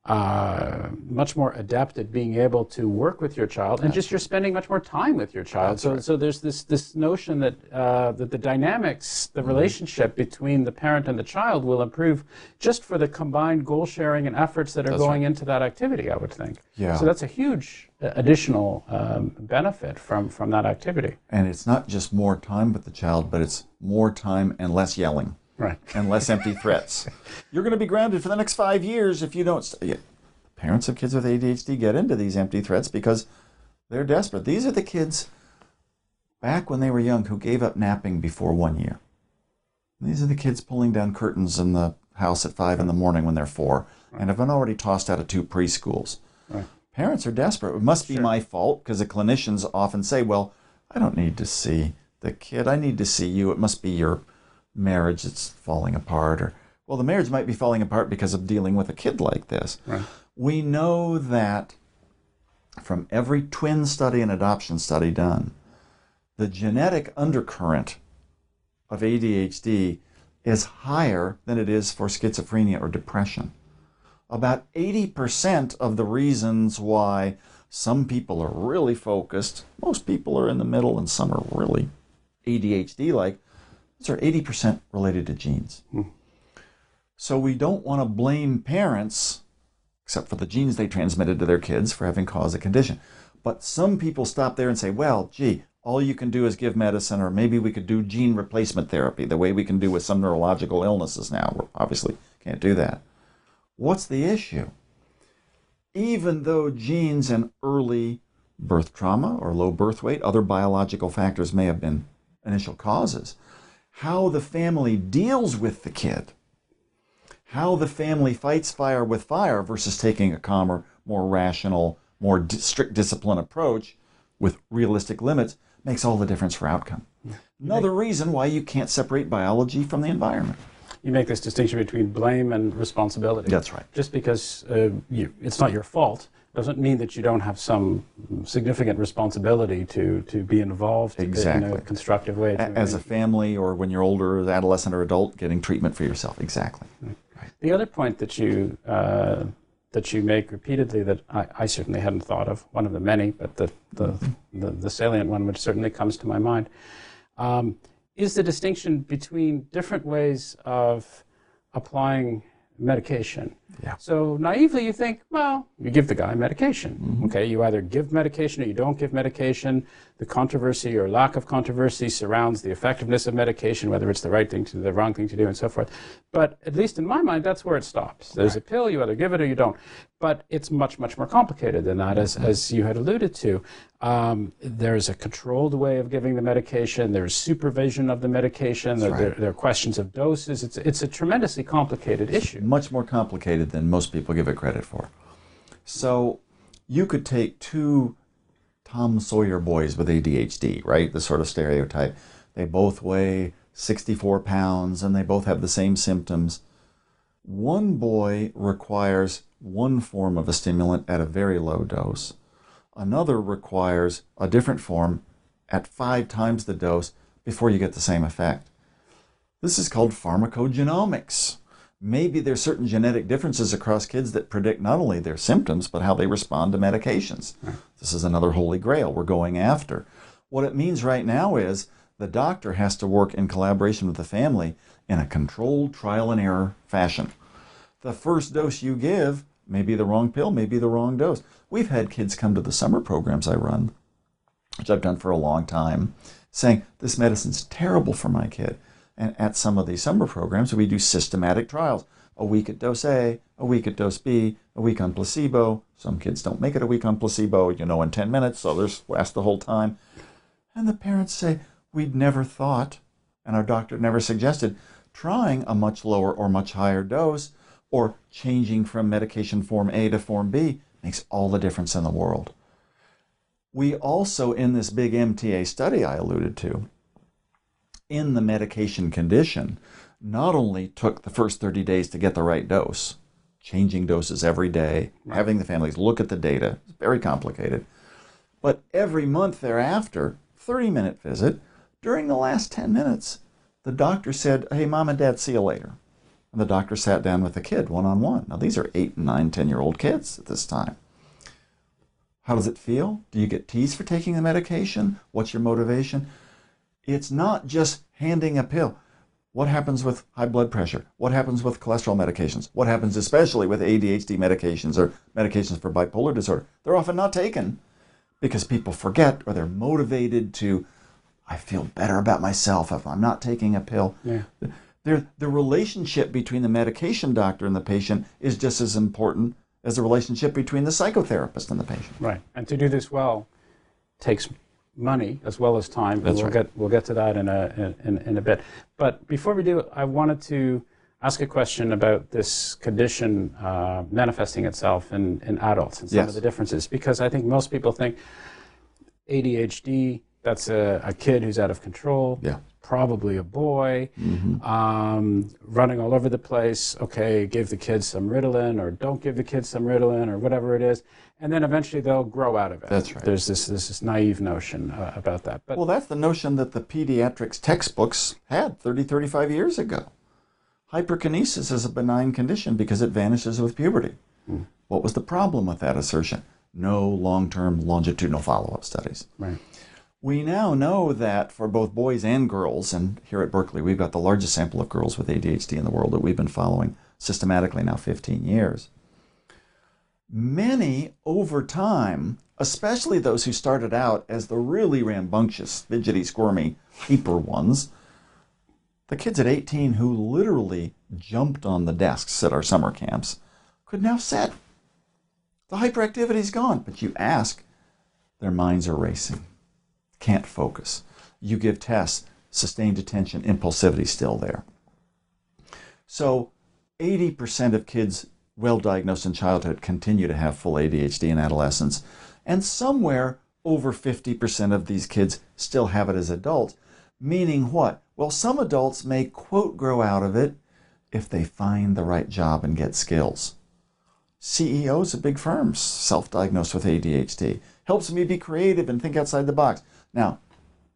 S1: uh, much more adept at being able to work with your child, and just you're spending much more time with your child. That's so, right. so there's this this notion that uh, that the dynamics, the mm-hmm. relationship between the parent and the child will improve just for the combined goal sharing and efforts that are that's going right. into that activity. I would think.
S2: Yeah.
S1: So that's a huge uh, additional um, benefit from from that activity.
S2: And it's not just more time with the child, but it's more time and less yelling
S1: right.
S2: and less empty threats. You're going to be grounded for the next five years if you don't. St- Parents of kids with ADHD get into these empty threats because they're desperate. These are the kids back when they were young who gave up napping before one year. These are the kids pulling down curtains in the house at five in the morning when they're four right. and have been already tossed out of two preschools. Right. Parents are desperate. It must be sure. my fault because the clinicians often say, well, I don't need to see the kid. I need to see you. It must be your marriage that's falling apart or well the marriage might be falling apart because of dealing with a kid like this
S1: right.
S2: we know that from every twin study and adoption study done the genetic undercurrent of ADHD is higher than it is for schizophrenia or depression about 80% of the reasons why some people are really focused most people are in the middle and some are really ADHD like those are 80% related to genes. Hmm. So we don't want to blame parents, except for the genes they transmitted to their kids, for having caused a condition. But some people stop there and say, well, gee, all you can do is give medicine, or maybe we could do gene replacement therapy, the way we can do with some neurological illnesses now. We obviously can't do that. What's the issue? Even though genes and early birth trauma or low birth weight, other biological factors may have been initial causes, how the family deals with the kid, how the family fights fire with fire versus taking a calmer, more rational, more strict discipline approach with realistic limits makes all the difference for outcome. Another reason why you can't separate biology from the environment.
S1: You make this distinction between blame and responsibility.
S2: That's right.
S1: Just because uh, you, it's not your fault doesn't mean that you don't have some significant responsibility to, to be involved
S2: exactly.
S1: in a constructive way.
S2: As a family, or when you're older, as adolescent or adult, getting treatment for yourself. Exactly.
S1: Right. The other point that you uh, that you make repeatedly that I, I, certainly hadn't thought of, one of the many, but the, the, the, the salient one which certainly comes to my mind, um, is the distinction between different ways of applying medication.
S2: Yeah.
S1: So naively, you think, well, you give the guy medication.
S2: Mm-hmm.
S1: Okay, you either give medication or you don't give medication. The controversy or lack of controversy surrounds the effectiveness of medication, whether it's the right thing to do, the wrong thing to do, and so forth. But at least in my mind, that's where it stops. There's right. a pill, you either give it or you don't. But it's much, much more complicated than that, as, mm-hmm. as you had alluded to. Um, there's a controlled way of giving the medication. There's supervision of the medication. There, right. there, there, are questions of doses. It's, it's a tremendously complicated issue.
S2: Much more complicated than most people give it credit for. So you could take two Tom Sawyer boys with ADHD, right? The sort of stereotype. They both weigh 64 pounds and they both have the same symptoms. One boy requires one form of a stimulant at a very low dose. Another requires a different form at five times the dose before you get the same effect. This is called pharmacogenomics. Maybe there's certain genetic differences across kids that predict not only their symptoms, but how they respond to medications. This is another holy grail we're going after. What it means right now is the doctor has to work in collaboration with the family in a controlled trial and error fashion. The first dose you give may be the wrong pill, may be the wrong dose. We've had kids come to the summer programs I run, which I've done for a long time, saying, This medicine's terrible for my kid. And at some of these summer programs, we do systematic trials a week at dose A, a week at dose B, a week on placebo. Some kids don't make it a week on placebo, you know, in 10 minutes, so others last the whole time. And the parents say, We'd never thought, and our doctor never suggested, trying a much lower or much higher dose or changing from medication form A to form B makes all the difference in the world. We also, in this big MTA study I alluded to, in the medication condition, not only took the first 30 days to get the right dose, changing doses every day, having the families look at the data, it's very complicated, but every month thereafter, 30 minute visit, during the last 10 minutes, the doctor said, Hey, mom and dad, see you later. And the doctor sat down with the kid one on one. Now, these are eight, nine, 10 year old kids at this time. How does it feel? Do you get teased for taking the medication? What's your motivation? It's not just handing a pill. What happens with high blood pressure? What happens with cholesterol medications? What happens especially with ADHD medications or medications for bipolar disorder? They're often not taken because people forget or they're motivated to, I feel better about myself if I'm not taking a pill.
S1: Yeah.
S2: The, the relationship between the medication doctor and the patient is just as important as the relationship between the psychotherapist and the patient.
S1: Right. And to do this well takes money as well as time.
S2: That's
S1: we'll
S2: right.
S1: get we'll get to that in a in, in a bit. But before we do, I wanted to ask a question about this condition uh, manifesting itself in, in adults and some
S2: yes.
S1: of the differences because I think most people think ADHD that's a, a kid who's out of control.
S2: Yeah
S1: probably a boy,
S2: mm-hmm.
S1: um, running all over the place. Okay, give the kids some Ritalin, or don't give the kids some Ritalin, or whatever it is, and then eventually they'll grow out of it.
S2: That's right.
S1: There's this this, this naive notion uh, about that.
S2: But well, that's the notion that the pediatrics textbooks had 30, 35 years ago. Hyperkinesis is a benign condition because it vanishes with puberty. Mm. What was the problem with that assertion? No long-term longitudinal follow-up studies.
S1: Right.
S2: We now know that for both boys and girls, and here at Berkeley, we've got the largest sample of girls with ADHD in the world that we've been following systematically now 15 years. Many over time, especially those who started out as the really rambunctious, fidgety, squirmy, hyper ones, the kids at 18 who literally jumped on the desks at our summer camps could now sit. The hyperactivity's gone, but you ask, their minds are racing, can't focus. You give tests, sustained attention, impulsivity still there. So 80% of kids well diagnosed in childhood continue to have full ADHD in adolescence, and somewhere over 50% of these kids still have it as adults. Meaning what? Well, some adults may, quote, grow out of it if they find the right job and get skills. CEOs of big firms self diagnosed with ADHD. Helps me be creative and think outside the box. Now,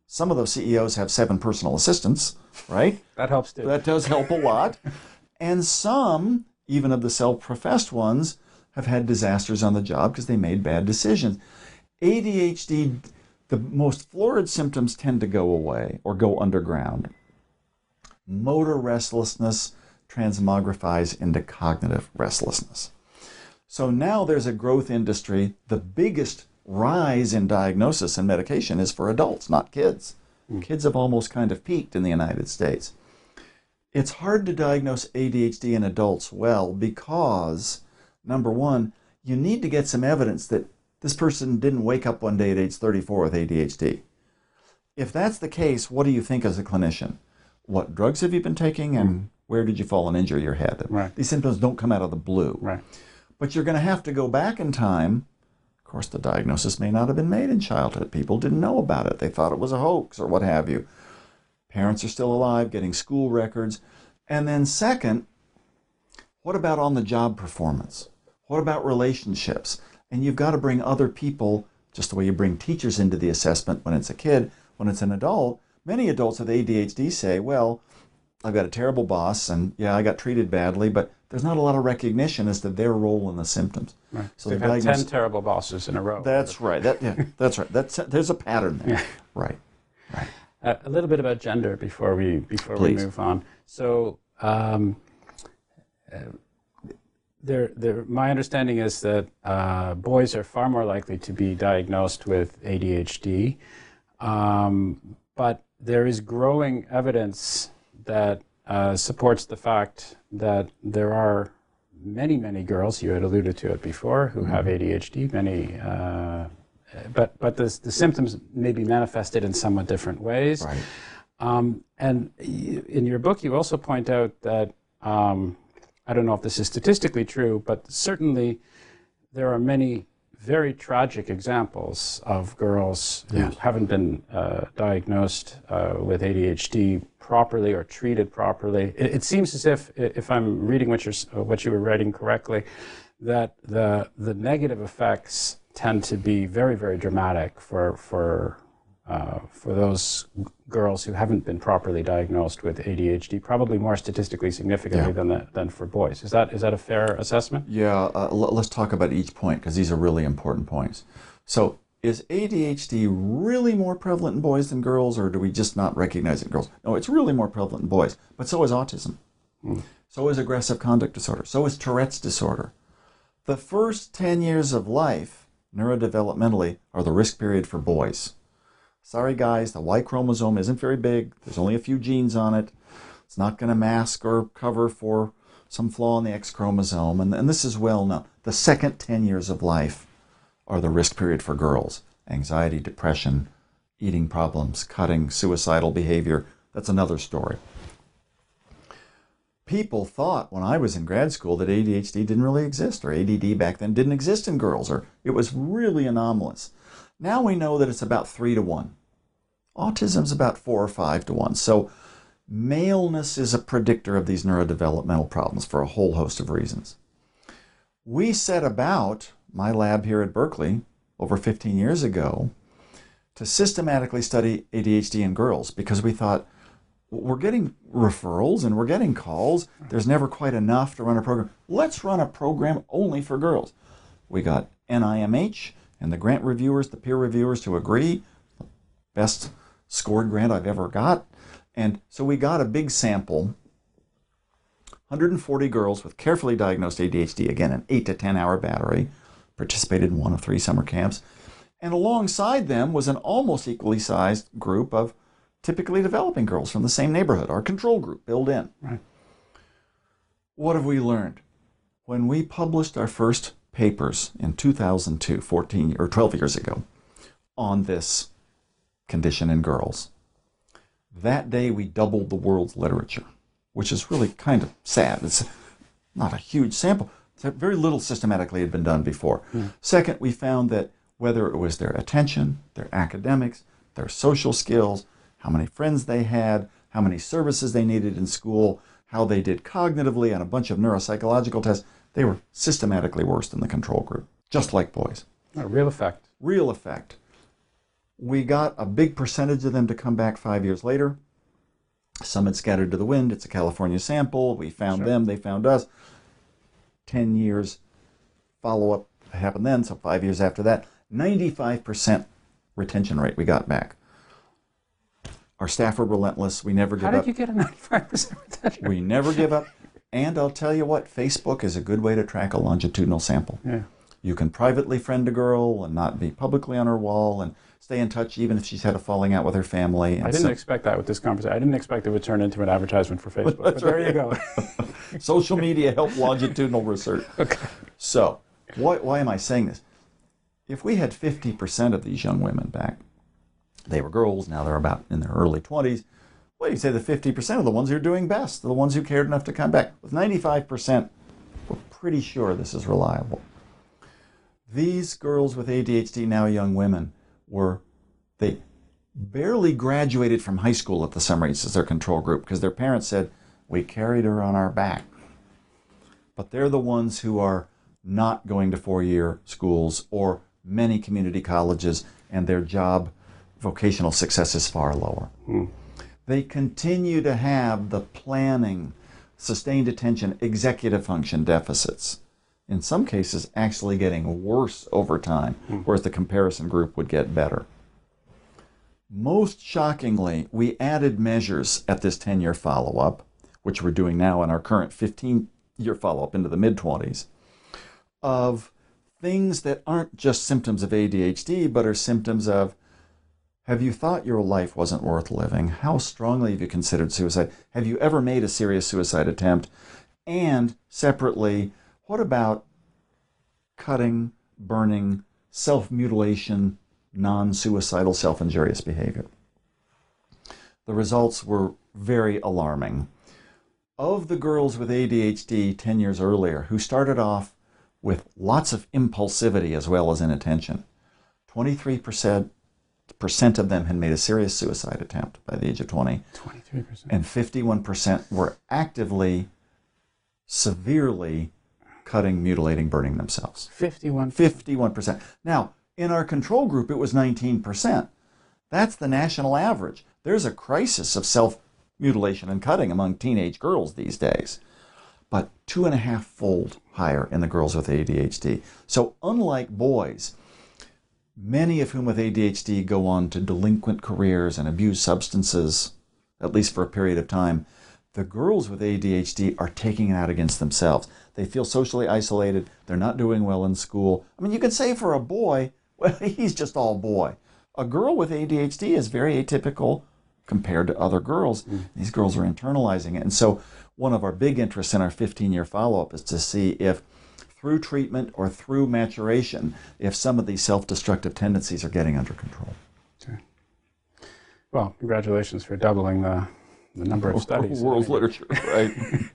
S2: some of those CEOs have seven personal assistants, right?
S1: that helps too.
S2: That does help a lot. and some, even of the self professed ones, have had disasters on the job because they made bad decisions. ADHD, the most florid symptoms tend to go away or go underground. Motor restlessness transmogrifies into cognitive restlessness. So now there's a growth industry. The biggest rise in diagnosis and medication is for adults, not kids. Hmm. Kids have almost kind of peaked in the United States. It's hard to diagnose ADHD in adults well because, number one, you need to get some evidence that this person didn't wake up one day at age 34 with ADHD. If that's the case, what do you think as a clinician? What drugs have you been taking and hmm. where did you fall and injure your head?
S1: Right.
S2: These symptoms don't come out of the blue.
S1: Right.
S2: But you're going to have to go back in time. Of course, the diagnosis may not have been made in childhood. People didn't know about it. They thought it was a hoax or what have you. Parents are still alive, getting school records. And then, second, what about on the job performance? What about relationships? And you've got to bring other people, just the way you bring teachers into the assessment when it's a kid, when it's an adult. Many adults with ADHD say, well, I've got a terrible boss, and yeah, I got treated badly, but there's not a lot of recognition as to their role in the symptoms.
S1: Right.
S2: So
S1: They've
S2: the
S1: had
S2: diagnosis-
S1: 10 terrible bosses in a row.
S2: That's right. That yeah, that's right. That's there's a pattern there. Right. Right.
S1: Uh, a little bit about gender before we before we move on. So, um, uh, there, there, my understanding is that uh, boys are far more likely to be diagnosed with ADHD, um, but there is growing evidence that uh, supports the fact that there are many, many girls. You had alluded to it before who have ADHD. Many. Uh, but but the, the symptoms may be manifested in somewhat different ways.
S2: Right.
S1: Um, and in your book, you also point out that um, I don't know if this is statistically true, but certainly there are many very tragic examples of girls who
S2: Yes.
S1: haven't been uh, diagnosed uh, with ADHD properly or treated properly. It, it seems as if, if I'm reading what you're uh, what you were writing correctly, that the the negative effects tend to be very very dramatic for for uh, for those girls who haven't been properly diagnosed with ADHD, probably more statistically significantly
S2: Yeah.
S1: than the, than for boys. Is that is that a fair assessment?
S2: Yeah. Uh, l- let's talk about each point because these are really important points. So, is ADHD really more prevalent in boys than girls, or do we just not recognize it in girls? No, it's really more prevalent in boys. But so is autism. So is aggressive conduct disorder. So is Tourette's disorder. The first 10 years of life, neurodevelopmentally, are the risk period for boys. Sorry, guys, the Y chromosome isn't very big. There's only a few genes on it. It's not going to mask or cover for some flaw in the X chromosome. And, and this is well known. The second 10 years of life are the risk period for girls anxiety, depression, eating problems, cutting, suicidal behavior. That's another story. People thought when I was in grad school that ADHD didn't really exist, or ADD back then didn't exist in girls, or it was really anomalous. Now we know that it's about three to one. Autism's about four or five to one. So maleness is a predictor of these neurodevelopmental problems for a whole host of reasons. We set about, my lab here at Berkeley, over 15 years ago, to systematically study ADHD in girls because we thought we're getting referrals and we're getting calls. There's never quite enough to run a program. Let's run a program only for girls. We got NIMH and the grant reviewers, the peer reviewers to agree. Best scored grant I've ever got. And so we got a big sample 140 girls with carefully diagnosed ADHD, again, an 8 to 10 hour battery, participated in one of three summer camps. And alongside them was an almost equally sized group of typically developing girls from the same neighborhood, our control group built in.
S1: Right.
S2: What have we learned? When we published our first papers in 2002, 14 or 12 years ago, on this condition in girls, that day we doubled the world's literature, which is really kind of sad. It's not a huge sample. Very little systematically had been done before. Hmm. Second, we found that whether it was their attention, their academics, their social skills, how many friends they had, how many services they needed in school, how they did cognitively on a bunch of neuropsychological tests, they were systematically worse than the control group, just like boys.
S1: A real effect.
S2: Real effect. We got a big percentage of them to come back five years later. Some had scattered to the wind. It's a California sample. We found
S1: Sure.
S2: them, they found us. 10 years follow up happened then, so five years after that. 95% retention rate we got back. Our staff were relentless. We never give up.
S1: How did you get a 95% retention?
S2: We never give up. And I'll tell you what, Facebook is a good way to track a longitudinal sample.
S1: Yeah.
S2: You can privately friend a girl and not be publicly on her wall and stay in touch even if she's had a falling out with her family. And
S1: I didn't
S2: so-
S1: expect that with this conversation. I didn't expect it would turn into an advertisement for Facebook. but there you go.
S2: social media help longitudinal research. Okay. So, why, why am I saying this? If we had 50% of these young women back, they were girls, now they're about in their early 20s. Do you say the 50% of the ones who are doing best, the ones who cared enough to come back? With 95%, we're pretty sure this is reliable. These girls with ADHD, now young women, were, they barely graduated from high school at the summer East as their control group because their parents said, we carried her on our back. But they're the ones who are not going to four year schools or many community colleges, and their job vocational success is far lower. Hmm. They continue to have the planning, sustained attention, executive function deficits. In some cases, actually getting worse over time, hmm. whereas the comparison group would get better. Most shockingly, we added measures at this 10 year follow up, which we're doing now in our current 15 year follow up into the mid 20s, of things that aren't just symptoms of ADHD, but are symptoms of have you thought your life wasn't worth living? How strongly have you considered suicide? Have you ever made a serious suicide attempt? And separately, what about cutting, burning, self mutilation, non suicidal, self injurious behavior? The results were very alarming. Of the girls with ADHD 10 years earlier who started off with lots of impulsivity as well as inattention, 23% percent of them had made a serious suicide attempt by the age of 20
S1: 23%.
S2: and 51% were actively, severely cutting, mutilating, burning themselves.
S1: 51.
S2: 51%. Now, in our control group, it was 19%. That's the national average. There's a crisis of self mutilation and cutting among teenage girls these days, but two and a half fold higher in the girls with ADHD. So, unlike boys, many of whom with ADHD go on to delinquent careers and abuse substances, at least for a period of time. The girls with ADHD are taking it out against themselves. They feel socially isolated. They're not doing well in school. I mean, you could say for a boy, well, he's just all boy. A girl with ADHD is very atypical compared to other girls. Mm. These girls are internalizing it. And so, one of our big interests in our 15 year follow up is to see if through treatment or through maturation, if some of these self destructive tendencies are getting under control. Okay.
S1: Well, congratulations for doubling the, the number of studies.
S2: World's literature, right?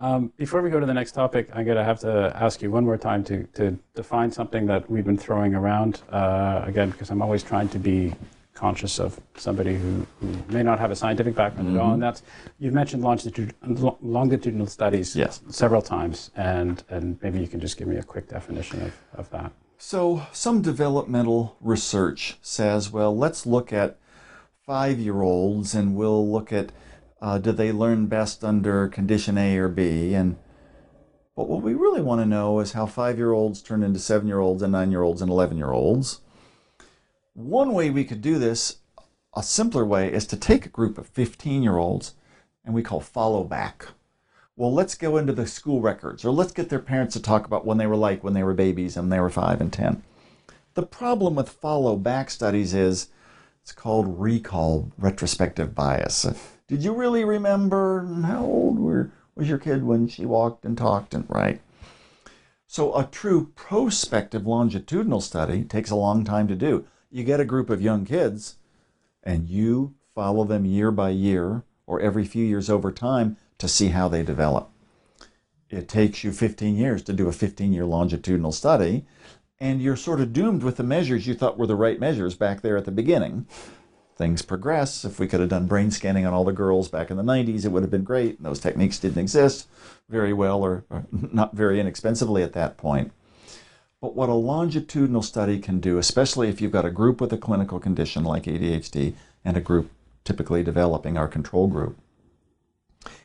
S1: Um, before we go to the next topic, I'm going to have to ask you one more time to, to define something that we've been throwing around, uh, again, because I'm always trying to be conscious of somebody who, who may not have a scientific background at all. And that's, you've mentioned longitud- lo- longitudinal studies
S2: Yes.
S1: several times, and, and maybe you can just give me a quick definition of, of that.
S2: So, some developmental research says, well, let's look at five year olds and we'll look at uh, do they learn best under condition A or B? And but what we really want to know is how five year olds turn into seven year olds and nine year olds and 11 year olds. One way we could do this, a simpler way, is to take a group of 15 year olds and we call follow back. well, let's go into the school records, or let's get their parents to talk about when they were like when they were babies and they were five and 10. The problem with follow back studies is it's called recall retrospective bias. Did you really remember how old were, was your kid when she walked and talked and right? So a true prospective longitudinal study takes a long time to do. You get a group of young kids and you follow them year by year or every few years over time to see how they develop. It takes you 15 years to do a 15 year longitudinal study, and you're sort of doomed with the measures you thought were the right measures back there at the beginning. Things progress. If we could have done brain scanning on all the girls back in the 90s, it would have been great. And those techniques didn't exist very well or, or not very inexpensively at that point. But what a longitudinal study can do, especially if you've got a group with a clinical condition like ADHD and a group typically developing our control group,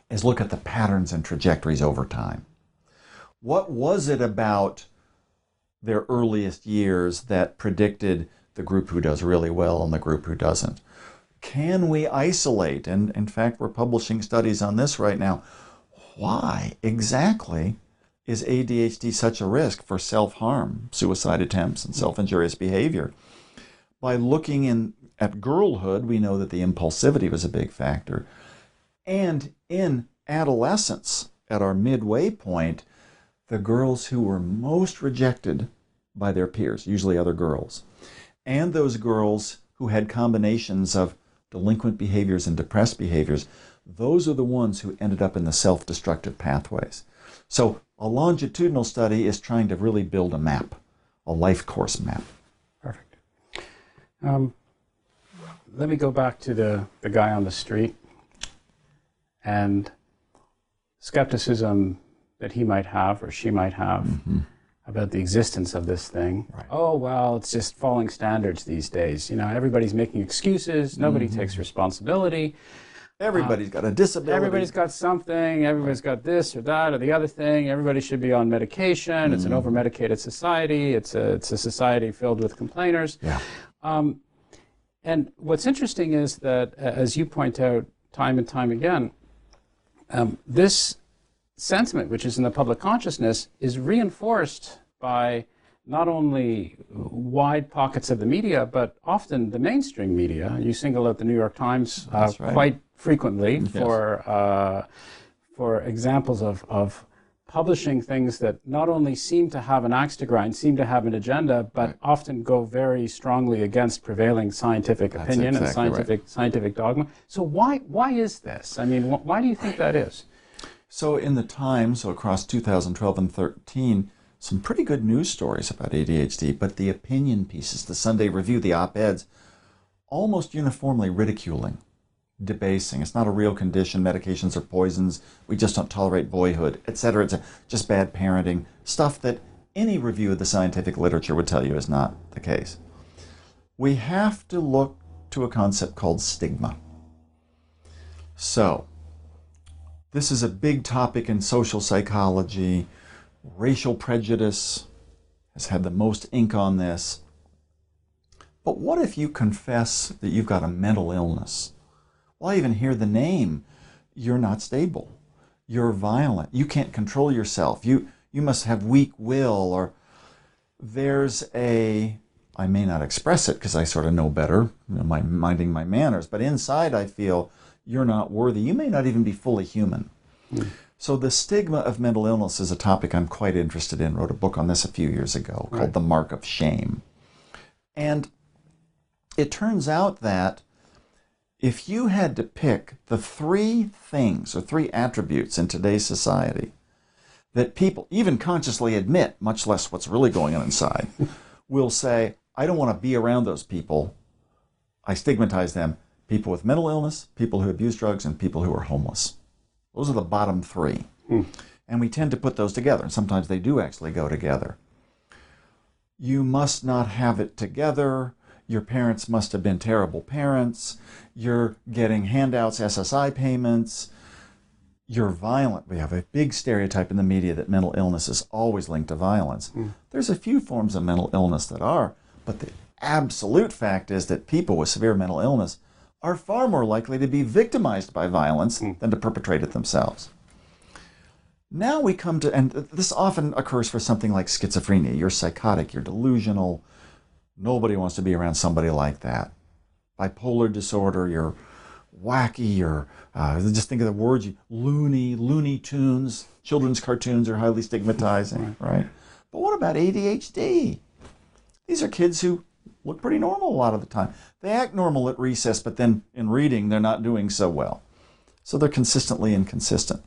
S2: is look at the patterns and trajectories over time. What was it about their earliest years that predicted the group who does really well and the group who doesn't? Can we isolate, and in fact, we're publishing studies on this right now, why exactly is ADHD such a risk for self harm, suicide attempts, and self injurious behavior? By looking in, at girlhood, we know that the impulsivity was a big factor. And in adolescence, at our midway point, the girls who were most rejected by their peers, usually other girls, and those girls who had combinations of delinquent behaviors and depressed behaviors, those are the ones who ended up in the self destructive pathways. So, a longitudinal study is trying to really build a map, a life course map.
S1: Perfect. Um, let me go back to the, the guy on the street and skepticism that he might have or she might have mm-hmm. about the existence of this thing. Right. Oh, well, it's just falling standards these days. You know, everybody's making excuses, nobody mm-hmm. takes responsibility.
S2: Everybody's uh, got a disability.
S1: Everybody's got something. Everybody's got this or that or the other thing. Everybody should be on medication. Mm-hmm. It's an mm-hmm. over medicated society. It's a, it's a society filled with complainers.
S2: Yeah. Um,
S1: and what's interesting is that, as you point out time and time again, um, this sentiment, which is in the public consciousness, is reinforced by not only wide pockets of the media, but often the mainstream media. You single out the New York Times uh, right. quite frequently yes. for uh, for examples of, of publishing things that not only seem to have an axe to grind, seem to have an agenda, but right. often go very strongly against prevailing scientific That's opinion exactly and scientific right. scientific dogma. So why why is this? I mean, wh- why do you think that is?
S2: So in the Times, so across 2012 and 13, some pretty good news stories about ADHD, but the opinion pieces, the Sunday Review, the op-eds, almost uniformly ridiculing debasing. It's not a real condition. Medications are poisons. We just don't tolerate boyhood, etc. It's just bad parenting. Stuff that any review of the scientific literature would tell you is not the case. We have to look to a concept called stigma. So, this is a big topic in social psychology. Racial prejudice has had the most ink on this. But what if you confess that you've got a mental illness? Well, even hear the name. You're not stable. You're violent. You can't control yourself. You you must have weak will or there's a I may not express it because I sort of know better, you know, my minding my manners, but inside I feel you're not worthy. You may not even be fully human. Mm. So the stigma of mental illness is a topic I'm quite interested in. Wrote a book on this a few years ago called right. The Mark of Shame. And it turns out that if you had to pick the three things or three attributes in today's society that people even consciously admit, much less what's really going on inside, will say, I don't want to be around those people. I stigmatize them. People with mental illness, people who abuse drugs, and people who are homeless. Those are the bottom three. Hmm. And we tend to put those together, and sometimes they do actually go together. You must not have it together your parents must have been terrible parents, you're getting handouts, SSI payments, you're violent. We have a big stereotype in the media that mental illness is always linked to violence. Mm. There's a few forms of mental illness that are, but the absolute fact is that people with severe mental illness are far more likely to be victimized by violence mm. than to perpetrate it themselves. Now we come to, and this often occurs for something like schizophrenia. You're psychotic, you're delusional. Nobody wants to be around somebody like that. Bipolar disorder, you're wacky, you're, uh, just think of the words, you, loony, loony tunes. Children's cartoons are highly stigmatizing, right? But what about ADHD? These are kids who look pretty normal a lot of the time. They act normal at recess, but then in reading, they're not doing so well. So they're consistently inconsistent.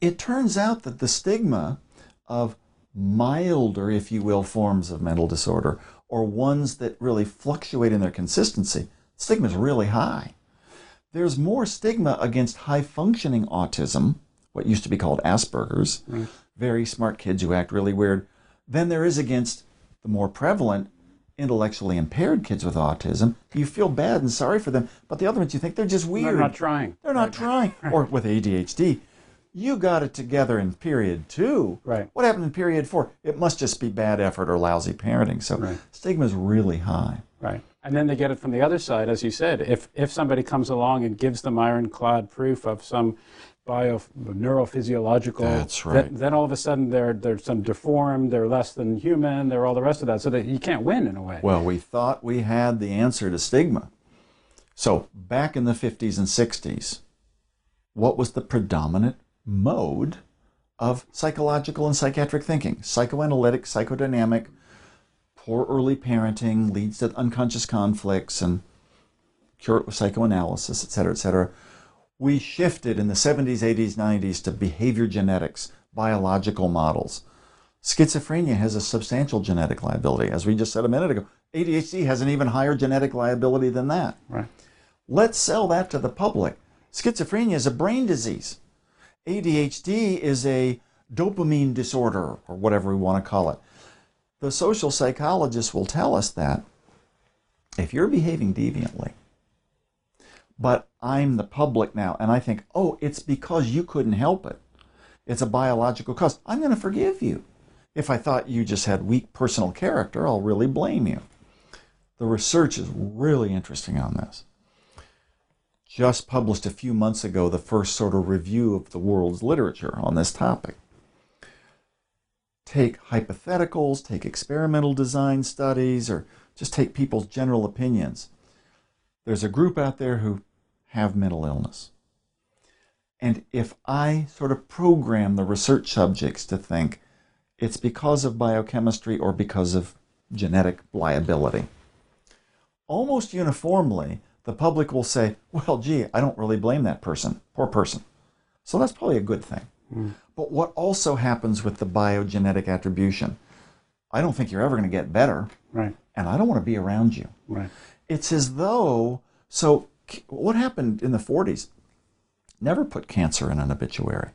S2: It turns out that the stigma of milder, if you will, forms of mental disorder, or ones that really fluctuate in their consistency, stigma is really high. There's more stigma against high functioning autism, what used to be called Asperger's, right. very smart kids who act really weird, than there is against the more prevalent intellectually impaired kids with autism, you feel bad and sorry for them, but the other ones you think they're just weird.
S1: They're not trying.
S2: They're not trying. Or with ADHD, you got it together in period two.
S1: Right.
S2: What happened in period four? It must just be bad effort or lousy parenting. So right. stigma is really high.
S1: Right. And then they get it from the other side, as you said. If if somebody comes along and gives them ironclad proof of some bio neurophysiological.
S2: That's right.
S1: Then, then, all of a sudden they're they're some deformed, they're less than human, they're all the rest of that. So that you can't win in a way.
S2: Well, we thought we had the answer to stigma. So back in the 50s and 60s, what was the predominant mode of psychological and psychiatric thinking? Psychoanalytic, psychodynamic, poor early parenting leads to unconscious conflicts and cure it with psychoanalysis, et cetera, et cetera we shifted in the 70s, 80s, 90s to behavior genetics, biological models. Schizophrenia has a substantial genetic liability. As we just said a minute ago, ADHD has an even higher genetic liability than that.
S1: Right.
S2: Let's sell that to the public. Schizophrenia is a brain disease. ADHD is a dopamine disorder, or whatever we want to call it. The social psychologists will tell us that if you're behaving deviantly, but I'm the public now, and I think, oh, it's because you couldn't help it. It's a biological cause. I'm going to forgive you. If I thought you just had weak personal character, I'll really blame you. The research is really interesting on this. Just published a few months ago the first sort of review of the world's literature on this topic. Take hypotheticals, take experimental design studies, or just take people's general opinions. There's a group out there who have mental illness. And if I sort of program the research subjects to think it's because of biochemistry or because of genetic liability, almost uniformly, the public will say, well, gee, I don't really blame that person, poor person. So that's probably a good thing. Mm. But what also happens with the biogenetic attribution? I don't think you're ever going to get better.
S1: Right.
S2: And I don't want to be around you.
S1: Right.
S2: It's as though, so what happened in the 40s? Never put cancer in an obituary.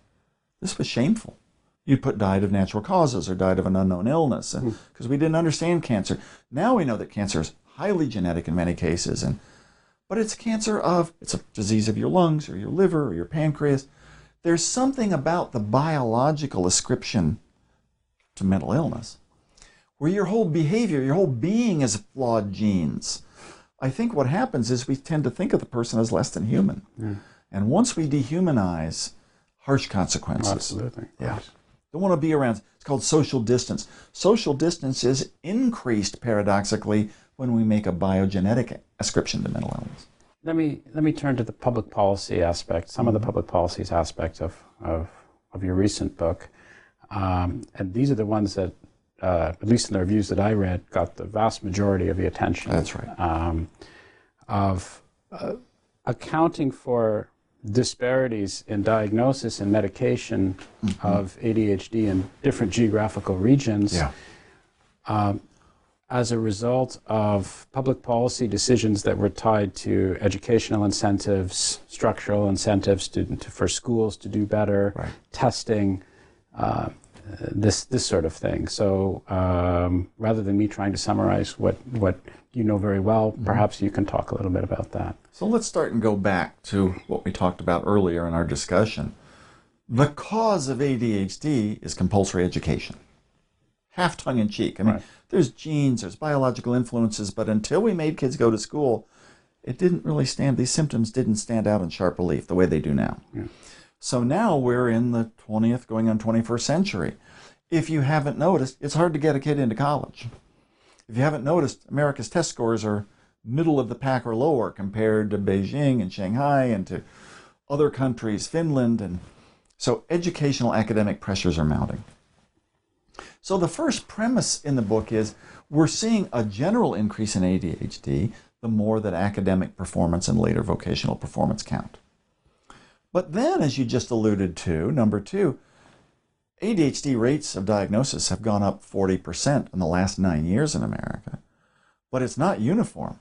S2: This was shameful. You'd put died of natural causes or died of an unknown illness because hmm. we didn't understand cancer. Now we know that cancer is highly genetic in many cases, and but it's cancer of it's a disease of your lungs or your liver or your pancreas. There's something about the biological ascription to mental illness where your whole behavior, your whole being is flawed genes. I think what happens is we tend to think of the person as less than human. Yeah. And once we dehumanize, harsh consequences.
S1: Absolutely.
S2: Yeah. Don't want to be around. It's called social distance. Social distance is increased paradoxically when we make a biogenetic ascription to mental illness.
S1: Let me let me turn to the public policy aspect. Some mm-hmm. of the mm-hmm. public policies aspects of, of of your recent book, um, and these are the ones that uh, at least in the reviews that I read, got the vast majority of the attention.
S2: That's right. Um,
S1: of uh, accounting for disparities in diagnosis and medication mm-hmm. of ADHD in different geographical regions.
S2: Yeah. Um,
S1: as a result of public policy decisions that were tied to educational incentives, structural incentives to, to for schools to do better,
S2: right.
S1: testing, uh, this this sort of thing. So um, rather than me trying to summarize what what you know very well, mm-hmm. perhaps you can talk a little bit about that.
S2: So let's start and go back to what we talked about earlier in our discussion. The cause of ADHD is compulsory education. Half tongue in cheek. I mean, right. there's genes, there's biological influences, but until we made kids go to school, it didn't really stand, these symptoms didn't stand out in sharp relief the way they do now. Yeah. So now we're in the 20th, going on 21st century. If you haven't noticed, it's hard to get a kid into college. If you haven't noticed, America's test scores are middle of the pack or lower compared to Beijing and Shanghai and to other countries, Finland. And so educational academic pressures are mounting. So the first premise in the book is we're seeing a general increase in ADHD the more that academic performance and later vocational performance count. But then, as you just alluded to, number two, ADHD rates of diagnosis have gone up 40% in the last nine years in America, but it's not uniform.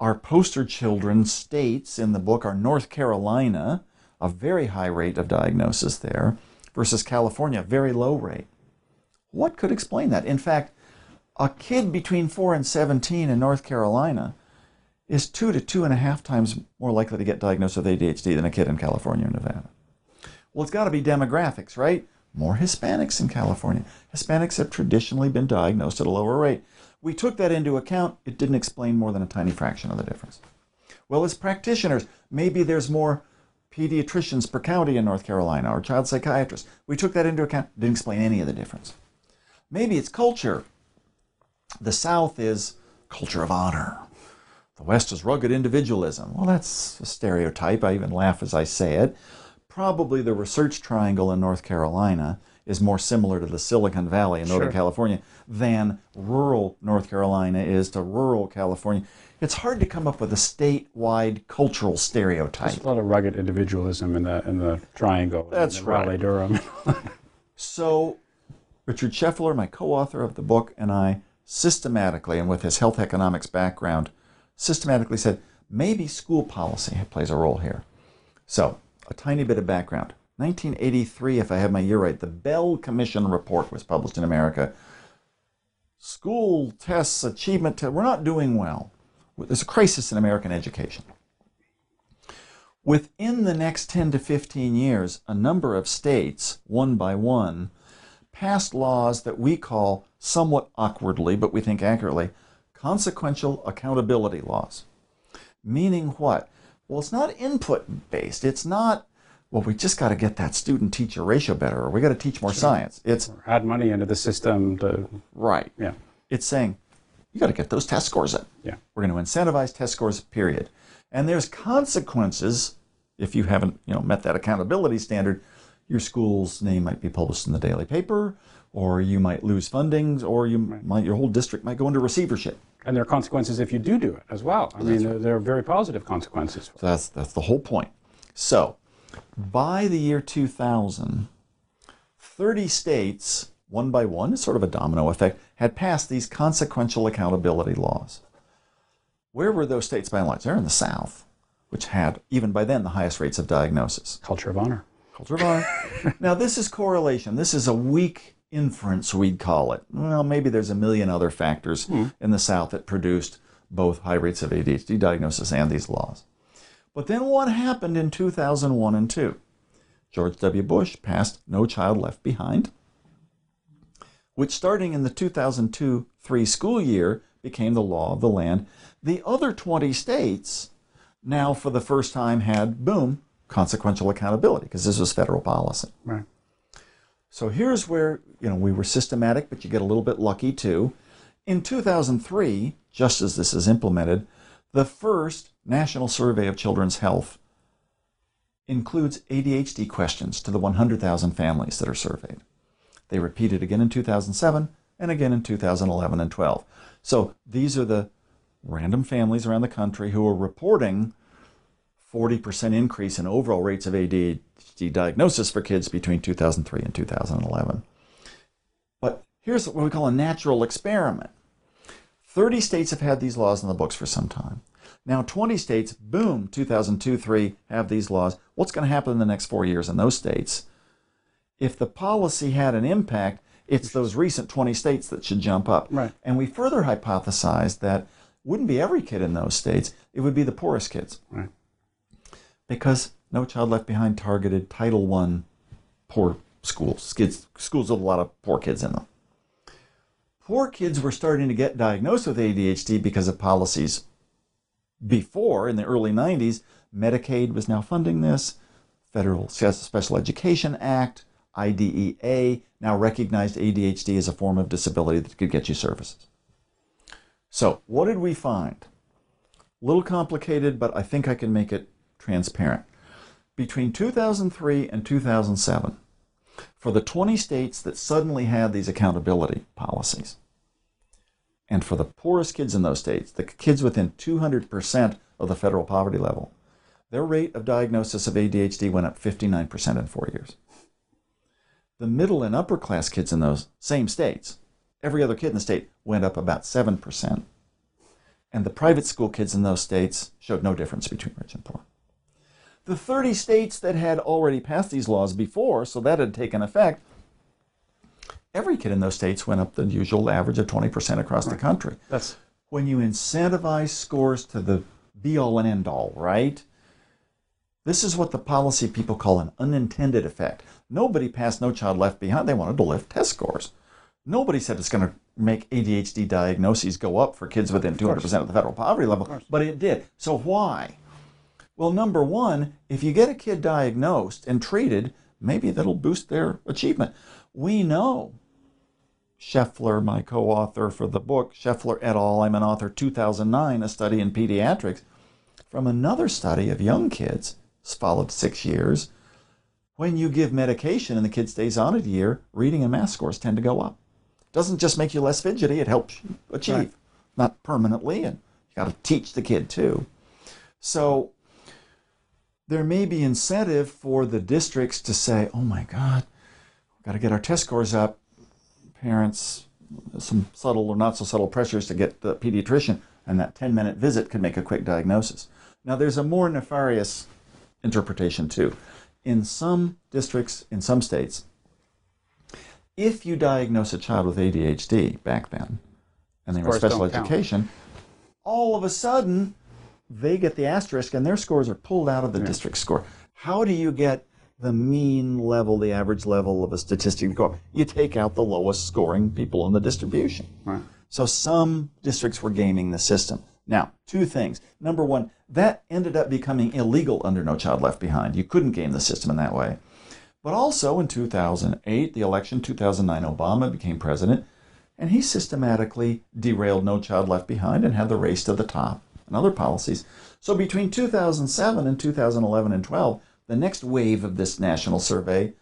S2: Our poster children states in the book are North Carolina, a very high rate of diagnosis there, versus California, very low rate. What could explain that? In fact, a kid between 4 and 17 in North Carolina is two to two and a half times more likely to get diagnosed with ADHD than a kid in California or Nevada. Well, it's got to be demographics, right? More Hispanics in California. Hispanics have traditionally been diagnosed at a lower rate. We took that into account. It didn't explain more than a tiny fraction of the difference. Well, as practitioners, maybe there's more pediatricians per county in North Carolina or child psychiatrists. We took that into account. Didn't explain any of the difference. Maybe it's culture. The South is culture of honor. The West is rugged individualism. Well, that's a stereotype. I even laugh as I say it. Probably the research triangle in North Carolina is more similar to the Silicon Valley in Northern
S1: Sure.
S2: California than rural North Carolina is to rural California. It's hard to come up with a statewide cultural stereotype.
S1: There's a lot of rugged individualism in the in the triangle.
S2: That's
S1: in Raleigh
S2: right.
S1: Durham.
S2: So, Richard Scheffler, my co author of the book, and I systematically, and with his health economics background, systematically said maybe school policy plays a role here. So, a tiny bit of background. 1983, if I have my year right, the Bell Commission report was published in America. School tests, achievement tests, we're not doing well. There's a crisis in American education. Within the next 10 to 15 years, a number of states, one by one, passed laws that we call somewhat awkwardly, but we think accurately, consequential accountability laws. Meaning what? Well, it's not input based. It's not, well, we just got to get that student teacher ratio better, or we got to teach more science. It's
S1: Add money into the system to
S2: right.
S1: yeah.
S2: It's saying, you got to get those test scores up.
S1: Yeah.
S2: We're going to incentivize test scores, period. And there's consequences if you haven't, you know, met that accountability standard. Your school's name might be published in the daily paper, or you might lose fundings, or you might your whole district might go into receivership.
S1: And there are consequences if you do do it as well. I mean, there, there are very positive consequences.
S2: So that's that's the whole point. So, by the year 2000, 30 states, one by one, it's sort of a domino effect, had passed these consequential accountability laws. Where were those states by and large? They're in the South, which had, even by then, the highest rates of diagnosis.
S1: Culture of honor.
S2: Culture of honor. now, this is correlation. This is a weak inference, we'd call it. Well, maybe there's a million other factors hmm. in the South that produced both high rates of ADHD diagnosis and these laws. But then what happened in 2001 and 2? George W. Bush passed No Child Left Behind, which starting in the 2002 3 school year became the law of the land. The other 20 states now, for the first time, had, boom, consequential accountability because this was federal policy.
S1: Right.
S2: So here's where, you know, we were systematic, but you get a little bit lucky too. In 2003, just as this is implemented, the first National Survey of Children's Health includes ADHD questions to the 100,000 families that are surveyed. They repeated again in 2007 and again in 2011 and 12. So these are the random families around the country who are reporting 40% increase in overall rates of ADHD diagnosis for kids between 2003 and 2011. But here's what we call a natural experiment. 30 states have had these laws in the books for some time. Now 20 states, boom, 2002 3 have these laws. What's going to happen in the next four years in those states? If the policy had an impact, it's those recent 20 states that should jump up.
S1: Right.
S2: And we further hypothesized that wouldn't be every kid in those states, it would be the poorest kids
S1: Right.
S2: Because No Child Left Behind targeted Title I poor schools, kids, schools with a lot of poor kids in them. Poor kids were starting to get diagnosed with ADHD because of policies before, in the early 90s. Medicaid was now funding this, Federal Special Education Act, IDEA now recognized ADHD as a form of disability that could get you services. So, what did we find? A little complicated, but I think I can make it transparent. Between 2003 and 2007, for the 20 states that suddenly had these accountability policies, and for the poorest kids in those states, the kids within 200% of the federal poverty level, their rate of diagnosis of ADHD went up 59% in four years. The middle and upper class kids in those same states, every other kid in the state went up about 7%. And the private school kids in those states showed no difference between rich and poor. The 30 states that had already passed these laws before, so that had taken effect, every kid in those states went up the usual average of 20% across right. the country.
S1: That's
S2: when you incentivize scores to the be all and end all, right? This is what the policy people call an unintended effect. Nobody passed No Child Left Behind. They wanted to lift test scores. Nobody said it's going to make ADHD diagnoses go up for kids within 200% of, of the federal poverty level, but it did. So why? Well, number one, if you get a kid diagnosed and treated, maybe that'll boost their achievement. We know Scheffler, my co author for the book, Scheffler et al., I'm an author, 2009, a study in pediatrics, from another study of young kids, followed six years. When you give medication and the kid stays on it a year, reading and math scores tend to go up. Doesn't just make you less fidgety, it helps you achieve. Right. Not permanently, and you got to teach the kid too. So there may be incentive for the districts to say, oh my God, we've got to get our test scores up parents some subtle or not so subtle pressures to get the pediatrician, and that 10 minute visit could make a quick diagnosis. Now, there's a more nefarious interpretation too. In some districts, in some states, if you diagnose a child with ADHD back then, and they were special education, count. all of a sudden they get the asterisk and their scores are pulled out of the yeah. district score. How do you get the mean level, the average level of a statistic to go up. You take out the lowest scoring people in the distribution. Right. So some districts were gaming the system. Now, two things. Number one, that ended up becoming illegal under No Child Left Behind. You couldn't game the system in that way. But also in 2008, the election, 2009, Obama became president, and he systematically derailed No Child Left Behind and had the race to the top and other policies. So between 2007 and 2011 and 12, the next wave of this national survey,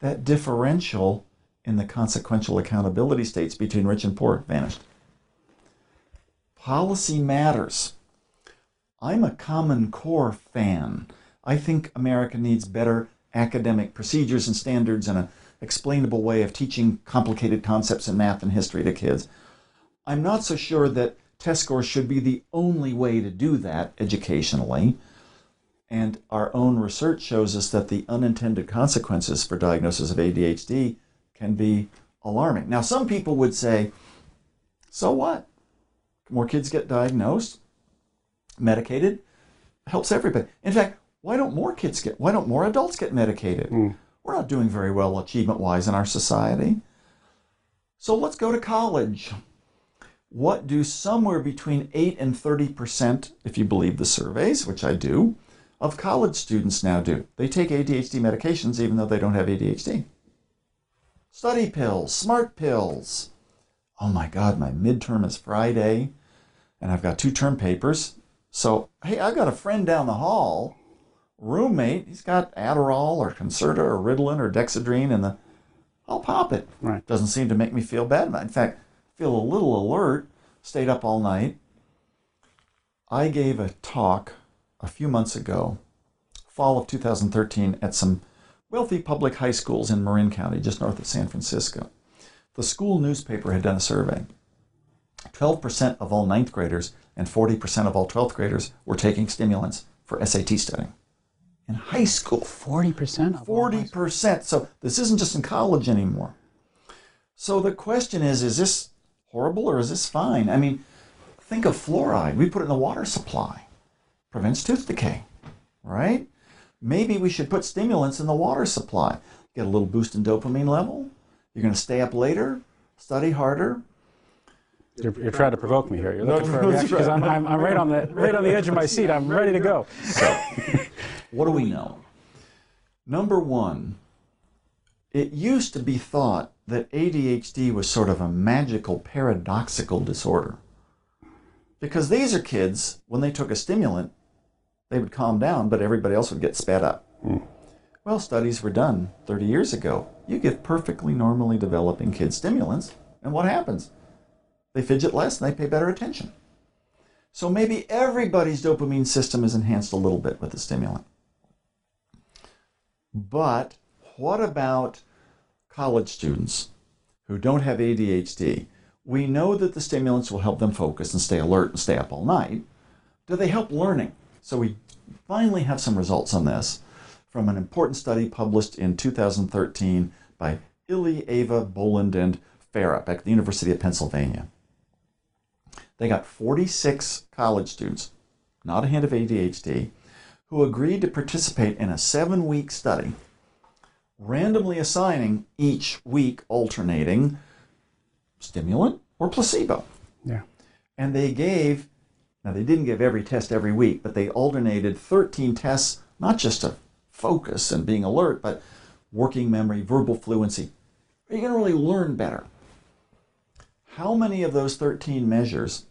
S2: that differential in the consequential accountability states between rich and poor vanished. Policy matters. I'm a Common Core fan. I think America needs better academic procedures and standards and an explainable way of teaching complicated concepts in math and history to kids. I'm not so sure that test scores should be the only way to do that educationally. And our own research shows us that the unintended consequences for diagnosis of ADHD can be alarming. Now, some people would say, so what? More kids get diagnosed, medicated, helps everybody. In fact, why don't more kids get, why don't more adults get medicated? Mm. We're not doing very well achievement wise in our society. So let's go to college. What do somewhere between 8 and 30%, if you believe the surveys, which I do, of college students now do. They take ADHD medications even though they don't have ADHD. Study pills, smart pills. Oh my God, my midterm is Friday and I've got two term papers. So, hey, I've got a friend down the hall, roommate, he's got Adderall or Concerta or Ritalin or Dexedrine and the I'll pop it.
S1: Right.
S2: Doesn't seem to make me feel bad. In fact, feel a little alert, stayed up all night. I gave a talk a few months ago, fall of 2013, at some wealthy public high schools in Marin County, just north of San Francisco. The school newspaper had done a survey. 12% of all ninth graders and 40% of all 12th graders were taking stimulants for SAT studying. In high school.
S1: 40%?
S2: 40%. So this isn't just in college anymore. So the question is is this horrible or is this fine? I mean, think of fluoride. We put it in the water supply prevents tooth decay, right? Maybe we should put stimulants in the water supply. Get a little boost in dopamine level. You're going to stay up later, study harder.
S1: You're, you're trying to provoke me here. You're looking for a reaction because I'm, I'm, I'm, right on the right on the edge of my seat. I'm ready to go.
S2: So, what do we know? Number one, it used to be thought that ADHD was sort of a magical, paradoxical disorder. Because these are kids, when they took a stimulant, they would calm down, but everybody else would get sped up. Hmm. Well, studies were done 30 years ago. You give perfectly normally developing kids stimulants, and what happens? They fidget less and they pay better attention. So maybe everybody's dopamine system is enhanced a little bit with the stimulant. But what about college students who don't have ADHD? We know that the stimulants will help them focus and stay alert and stay up all night. Do they help learning? So we finally have some results on this from an important study published in 2013 by Ilieva, Boland, and Farah at the University of Pennsylvania. They got 46 college students, not a hint of ADHD, who agreed to participate in a seven week study, randomly assigning each week alternating stimulant or placebo.
S1: Yeah.
S2: And they gave, now they didn't give every test every week, but they alternated 13 tests, not just to focus and being alert, but working memory, verbal fluency. Are you going to really learn better? How many of those 13 measures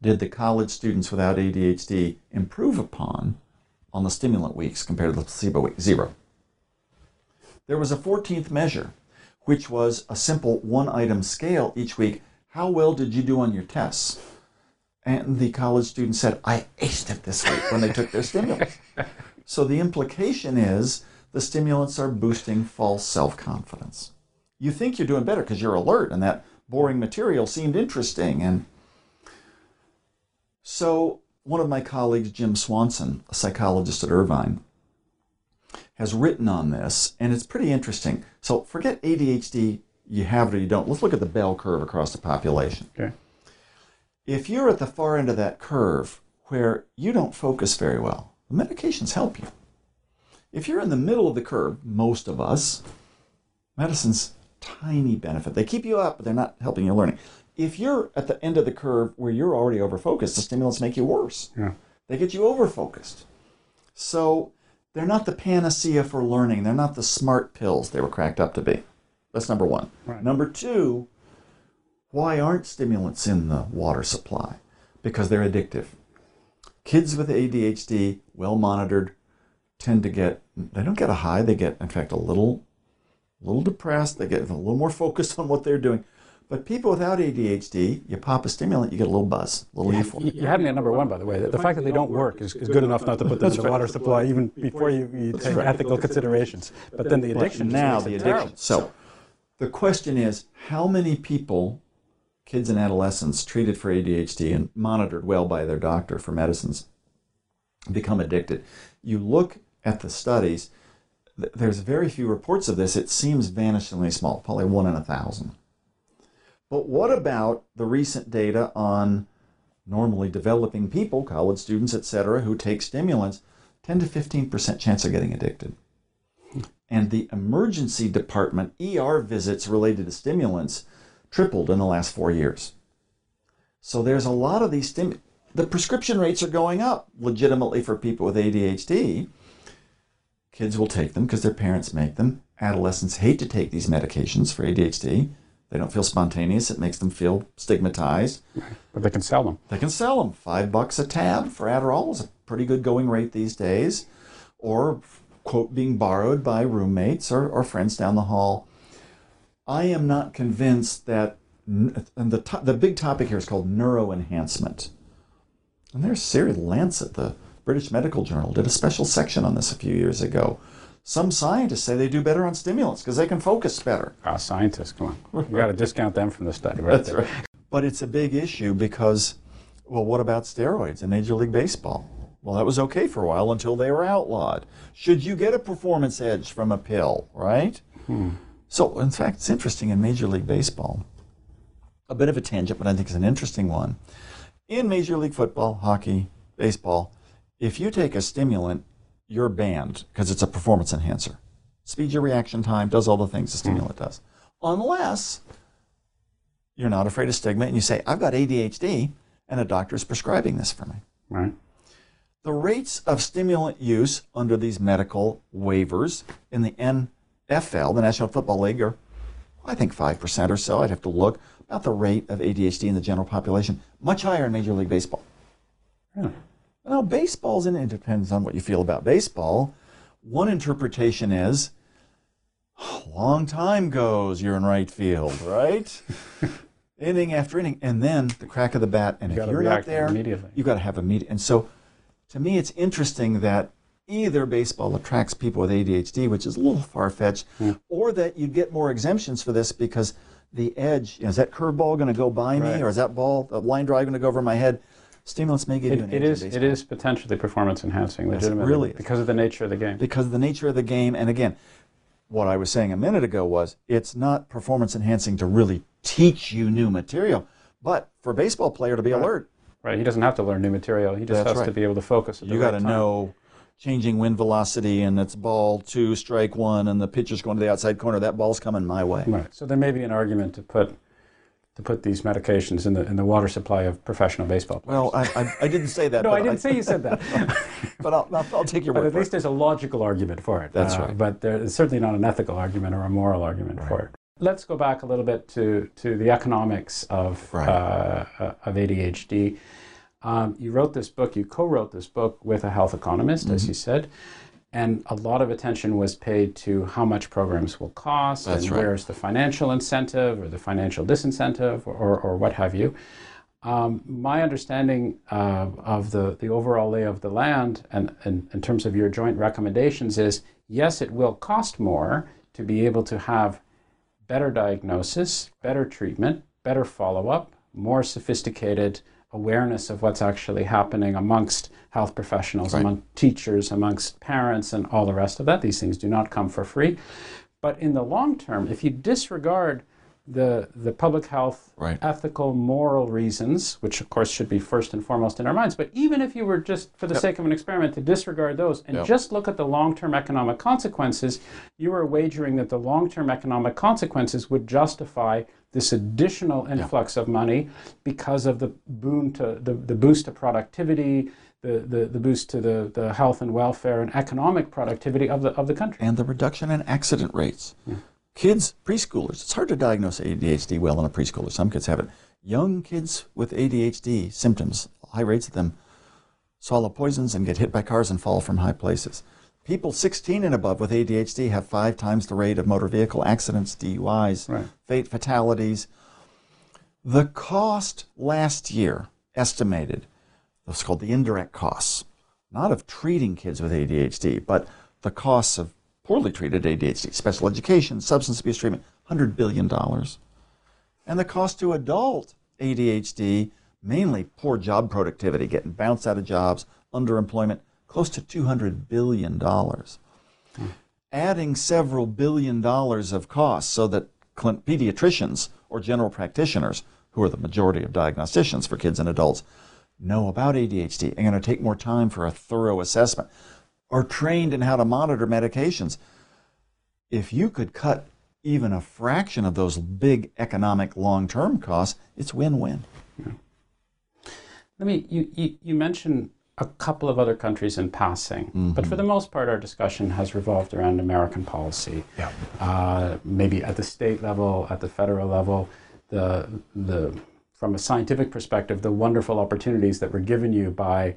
S2: did the college students without ADHD improve upon on the stimulant weeks compared to the placebo week? Zero. There was a 14th measure, which was a simple one item scale each week. How well did you do on your tests? And the college students said, I aced it this week when they took their stimulants. So the implication is the stimulants are boosting false self confidence. You think you're doing better because you're alert and that boring material seemed interesting. And so one of my colleagues, Jim Swanson, a psychologist at Irvine, has written on this, and it's pretty interesting. So forget ADHD, you have it or you don't. Let's look at the bell curve across the population.
S1: Okay.
S2: If you're at the far end of that curve where you don't focus very well, the medications help you. If you're in the middle of the curve, most of us, medicine's tiny benefit. They keep you up, but they're not helping you learning. If you're at the end of the curve where you're already overfocused, the stimulants make you worse.
S1: Yeah.
S2: They get you overfocused. So they're not the panacea for learning. They're not the smart pills they were cracked up to be. That's number one.
S1: Right.
S2: Number two, why aren't stimulants in the water supply? Because they're addictive. Kids with ADHD, well monitored, tend to get they don't get a high, they get in fact a little a little depressed, they get a little more focused on what they're doing. But people without ADHD, you pop a stimulant, you get a little buzz, a little euphoria.
S3: You had me at number one, by the way. The, the fact that they don't work is, is good enough not to put them in the water supply, even before you, you take ethical considerations. But then the addiction. just
S2: now the addiction.
S3: terrible.
S2: So the question is, how many people, kids and adolescents, treated for ADHD and monitored well by their doctor for medicines, become addicted? You look at the studies. There's very few reports of this. It seems vanishingly small, probably one in a thousand. But what about the recent data on normally developing people, college students, etc., who take stimulants? 10 to 15% chance of getting addicted and the emergency department ER visits related to stimulants tripled in the last four years. So there's a lot of these stim. The prescription rates are going up legitimately for people with ADHD. Kids will take them because their parents make them. Adolescents hate to take these medications for ADHD. They don't feel spontaneous. It makes them feel stigmatized.
S1: But they can sell them.
S2: They can sell them. Five bucks a tab for Adderall is a pretty good going rate these days. Or, quote, being borrowed by roommates or, or friends down the hall. I am not convinced that, and the, to, the big topic here is called neuroenhancement. And there's serious Lancet, the British Medical Journal, did a special section on this a few years ago. Some scientists say they do better on stimulants because they can focus better.
S1: Ah, scientists, come on. You got to discount them from the study, right? That's there.
S2: But it's a big issue because, well, what about steroids in Major League Baseball? Well, that was okay for a while until they were outlawed. Should you get a performance edge from a pill, right? So, in fact, it's interesting in Major League Baseball. A bit of a tangent, but I think it's an interesting one. In Major League Football, hockey, baseball, if you take a stimulant, you're banned because it's a performance enhancer. Speeds your reaction time, does all the things the hmm. stimulant does. Unless you're not afraid of stigma and you say, I've got ADHD and a doctor is prescribing this for me.
S1: Right.
S2: The rates of stimulant use under these medical waivers in the NFL, the National Football League, are, I think, 5% or so. I'd have to look about the rate of ADHD in the general population, much higher in Major League Baseball.
S1: Really?
S2: Now, baseball's in it depends on what you feel about baseball. One interpretation is long time goes, you're in right field, right? inning after inning, and then the crack of the bat, and
S1: you
S2: if you're not there,
S1: immediately.
S2: you got to have a immediate. And so, to me, it's interesting that either baseball attracts people with ADHD, which is a little far fetched,
S1: Hmm.
S2: or that you get more exemptions for this because the edge you know, is that curveball going to go by me,
S1: Right.
S2: or is that ball, the line drive, going to go over my head? Stimulants may give you an
S1: It, it is. It is potentially performance enhancing,
S2: Yes, it
S1: legitimately,
S2: really is.
S1: because of the nature of the game.
S2: because of the nature of the game. And again, what I was saying a minute ago was it's not performance enhancing to really teach you new material, but for a baseball player to be alert,
S1: Right. He doesn't have to learn new material. He just
S2: That's
S1: has to be able to focus. At the
S2: you
S1: right
S2: got to know changing wind velocity and it's ball two, strike one, and the pitcher's going to the outside corner. That ball's coming my way.
S1: Right. So there may be an argument to put to put these medications in the in the water supply of professional baseball players.
S2: Well, I, I, I didn't say that.
S1: no, I didn't say you said that.
S2: But I'll, I'll, I'll take your word.
S1: but
S2: at
S1: least
S2: it.
S1: there's a logical argument for it.
S2: That's
S1: Uh,
S2: right.
S1: But there is certainly not an ethical argument or a moral argument for it. Let's go back a little bit to, to the economics of,
S2: Right.
S1: uh, uh, of ADHD. Um, you wrote this book, you co wrote this book with a health economist, as
S2: Mm-hmm.
S1: you said, and a lot of attention was paid to how much programs will cost
S2: That's
S1: and
S2: right.
S1: where's the financial incentive or the financial disincentive or, or, or what have you. Um, my understanding uh, of the, the overall lay of the land and, and in terms of your joint recommendations is yes, it will cost more to be able to have better diagnosis, better treatment, better follow up, more sophisticated awareness of what's actually happening amongst health professionals,
S2: Right.
S1: among teachers, amongst parents, and all the rest of that. These things do not come for free. But in the long term, if you disregard the, the public health,
S2: Right.
S1: ethical, moral reasons, which of course should be first and foremost in our minds, but even if you were just for the sake of an experiment to disregard those and
S2: Yep.
S1: just look at the long term economic consequences, you are wagering that the long term economic consequences would justify this additional influx of money because of the boon to the, the boost to productivity, the, the, the boost to the, the health and welfare and economic productivity of the of the country.
S2: and the reduction in accident rates. Kids, preschoolers, it's hard to diagnose ADHD well in a preschooler. Some kids have it. Young kids with ADHD symptoms, high rates of them, swallow poisons and get hit by cars and fall from high places. People 16 and above with ADHD have five times the rate of motor vehicle accidents, DUIs,
S1: Right.
S2: fate fatalities. The cost last year estimated, what's called the indirect costs, not of treating kids with ADHD, but the costs of poorly treated ADHD, special education, substance abuse treatment, $100 billion. And the cost to adult ADHD, mainly poor job productivity, getting bounced out of jobs, underemployment, close to $200 billion. Adding several billion dollars of costs so that pediatricians or general practitioners, who are the majority of diagnosticians for kids and adults, know about ADHD and going to take more time for a thorough assessment, are trained in how to monitor medications. If you could cut even a fraction of those big economic long term costs, it's win win.
S1: Let me. You, you, you mentioned a couple of other countries in passing, but for the most part, our discussion has revolved around American policy.
S2: Yeah.
S1: Uh, maybe at the state level, at the federal level, the the from a scientific perspective, the wonderful opportunities that were given you by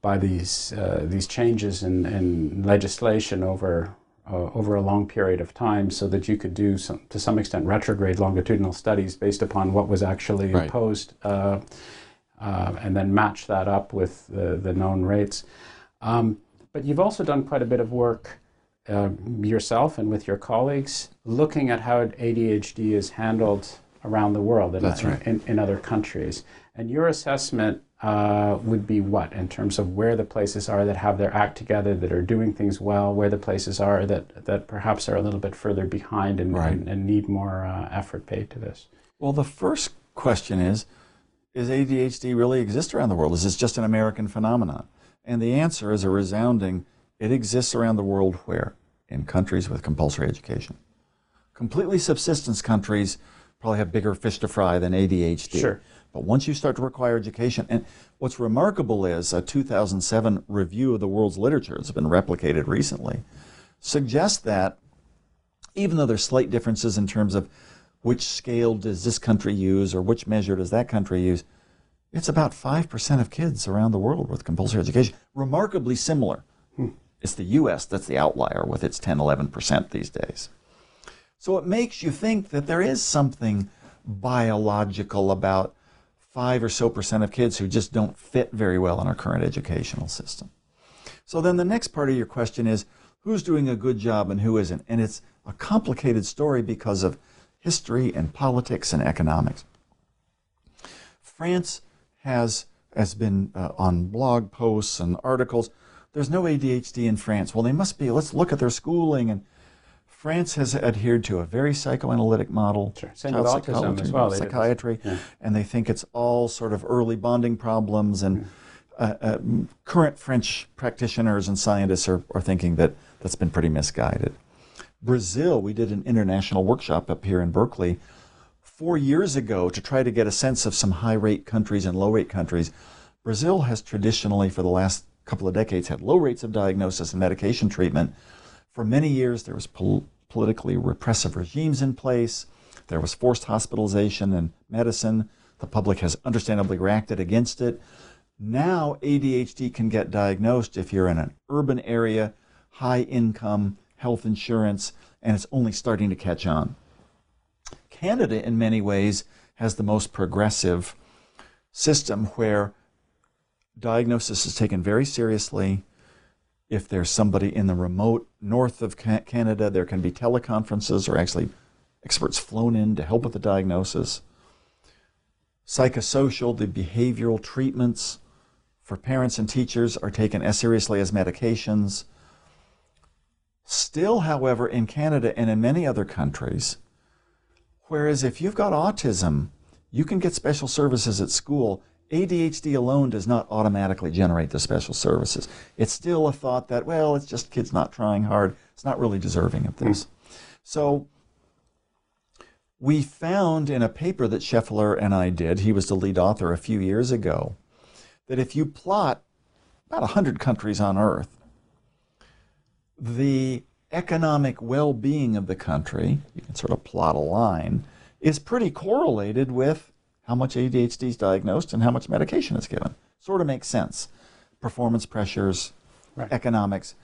S1: by these uh, these changes in, in legislation over uh, over a long period of time, so that you could do some to some extent retrograde longitudinal studies based upon what was actually
S2: Right.
S1: imposed, uh, uh, and then match that up with the, the known rates. Um, but you've also done quite a bit of work uh, yourself and with your colleagues looking at how ADHD is handled around the world in,
S2: That's right.
S1: in, in other countries. And your assessment uh, would be what in terms of where the places are that have their act together, that are doing things well, where the places are that, that perhaps are a little bit further behind and,
S2: Right.
S1: and, and need more uh, effort paid to this?
S2: Well, the first question is Is ADHD really exist around the world? Is this just an American phenomenon? And the answer is a resounding it exists around the world where? In countries with compulsory education. Completely subsistence countries probably have bigger fish to fry than ADHD.
S3: Sure.
S2: But once you start to require education, and what's remarkable is a 2007 review of the world's literature that's been replicated recently suggests that even though there's slight differences in terms of which scale does this country use or which measure does that country use, it's about 5% of kids around the world with compulsory education. Remarkably similar. Hmm. It's the US that's the outlier with its 10, 11% these days. So it makes you think that there is something biological about 5 or so percent of kids who just don't fit very well in our current educational system. So then the next part of your question is who's doing a good job and who isn't? And it's a complicated story because of history and politics and economics. France has has been uh, on blog posts and articles. There's no ADHD in France. Well, they must be. Let's look at their schooling. And France has adhered to a very psychoanalytic model,
S3: sure. With autism as well.
S2: Psychiatry, yeah. and they think it's all sort of early bonding problems. And mm. uh, uh, current French practitioners and scientists are, are thinking that that's been pretty misguided. Brazil, we did an international workshop up here in Berkeley four years ago to try to get a sense of some high rate countries and low rate countries. Brazil has traditionally, for the last couple of decades, had low rates of diagnosis and medication treatment. For many years, there was pol- politically repressive regimes in place. There was forced hospitalization and medicine. The public has understandably reacted against it. Now, ADHD can get diagnosed if you're in an urban area, high income, health insurance, and it's only starting to catch on. Canada, in many ways, has the most progressive system where diagnosis is taken very seriously. If there's somebody in the remote north of Canada, there can be teleconferences or actually experts flown in to help with the diagnosis. Psychosocial, the behavioral treatments for parents and teachers are taken as seriously as medications. Still, however, in Canada and in many other countries, Whereas if you've got autism, you can get special services at school. ADHD alone does not automatically generate the special services. It's still a thought that, well, it's just kids not trying hard. It's not really deserving of this. Mm. So we found in a paper that Scheffler and I did, he was the lead author a few years ago, that if you plot about 100 countries on earth, the economic well being of the country, you can sort of plot a line, is pretty correlated with how much ADHD is diagnosed and how much medication is given. Sort of makes sense. Performance pressures, right. economics.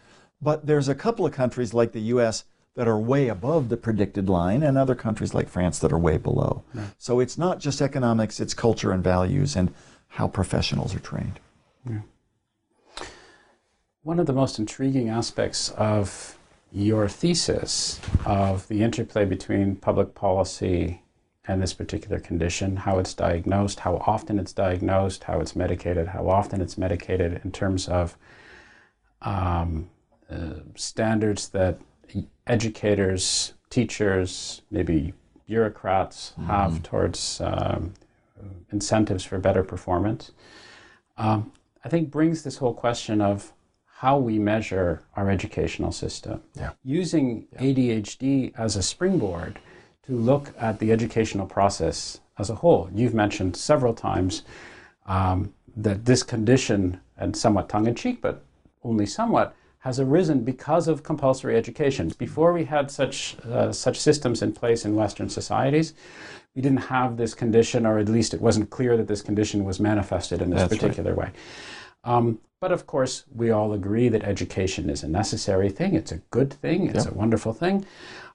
S2: But there's a couple of countries like the US that are way above the predicted line, and other countries like France that are way below. Right. So it's not just economics, it's culture and values and how professionals are trained. Yeah.
S1: One of the most intriguing aspects of your thesis of the interplay between public policy and this particular condition, how it's diagnosed, how often it's diagnosed, how it's medicated, how often it's medicated in terms of um, uh, standards that educators, teachers, maybe bureaucrats mm-hmm. have towards um, incentives for better performance. Um, I think brings this whole question of how we measure our educational system. Yeah. Using yeah. ADHD as a springboard to look at the educational process as a whole. You've mentioned several times um, that this condition, and somewhat tongue in cheek, but only somewhat, has arisen because of compulsory education. Before we had such uh, such systems in place in Western societies, we didn't have this condition, or at least it wasn't clear that this condition was manifested in this That's particular right. way. Um, but of course, we all agree that education is a necessary thing. It's a good thing. It's a wonderful thing.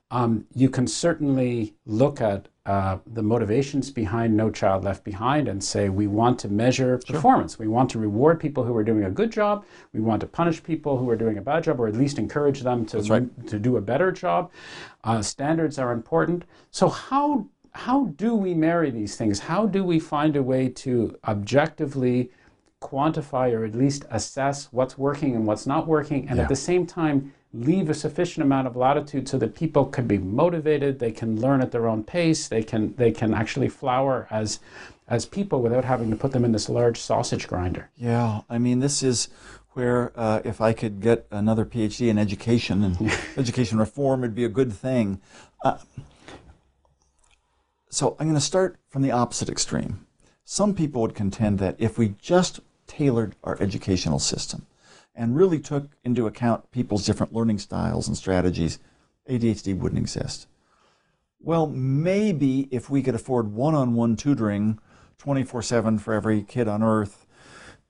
S1: Um, you can certainly look at uh, the motivations behind No Child Left Behind and say we want to measure sure. performance. We want to reward people who are doing a good job. We want to punish people who are doing a bad job, or at least encourage them to right. to do a better job. Uh, standards are important. So how how do we marry these things? How do we find a way to objectively quantify or at least assess what's working and what's not working, and yeah. at the same time, leave a sufficient amount of latitude so that people can be motivated, they can learn at their own pace, they can they can actually flower as as people without having to put them in this large sausage grinder.
S2: Yeah, I mean this is where uh, if I could get another PhD in education and education reform would be a good thing. Uh, so I'm going to start from the opposite extreme. Some people would contend that if we just tailored our educational system and really took into account people's different learning styles and strategies, ADHD wouldn't exist. Well, maybe if we could afford one on one tutoring 24 7 for every kid on earth,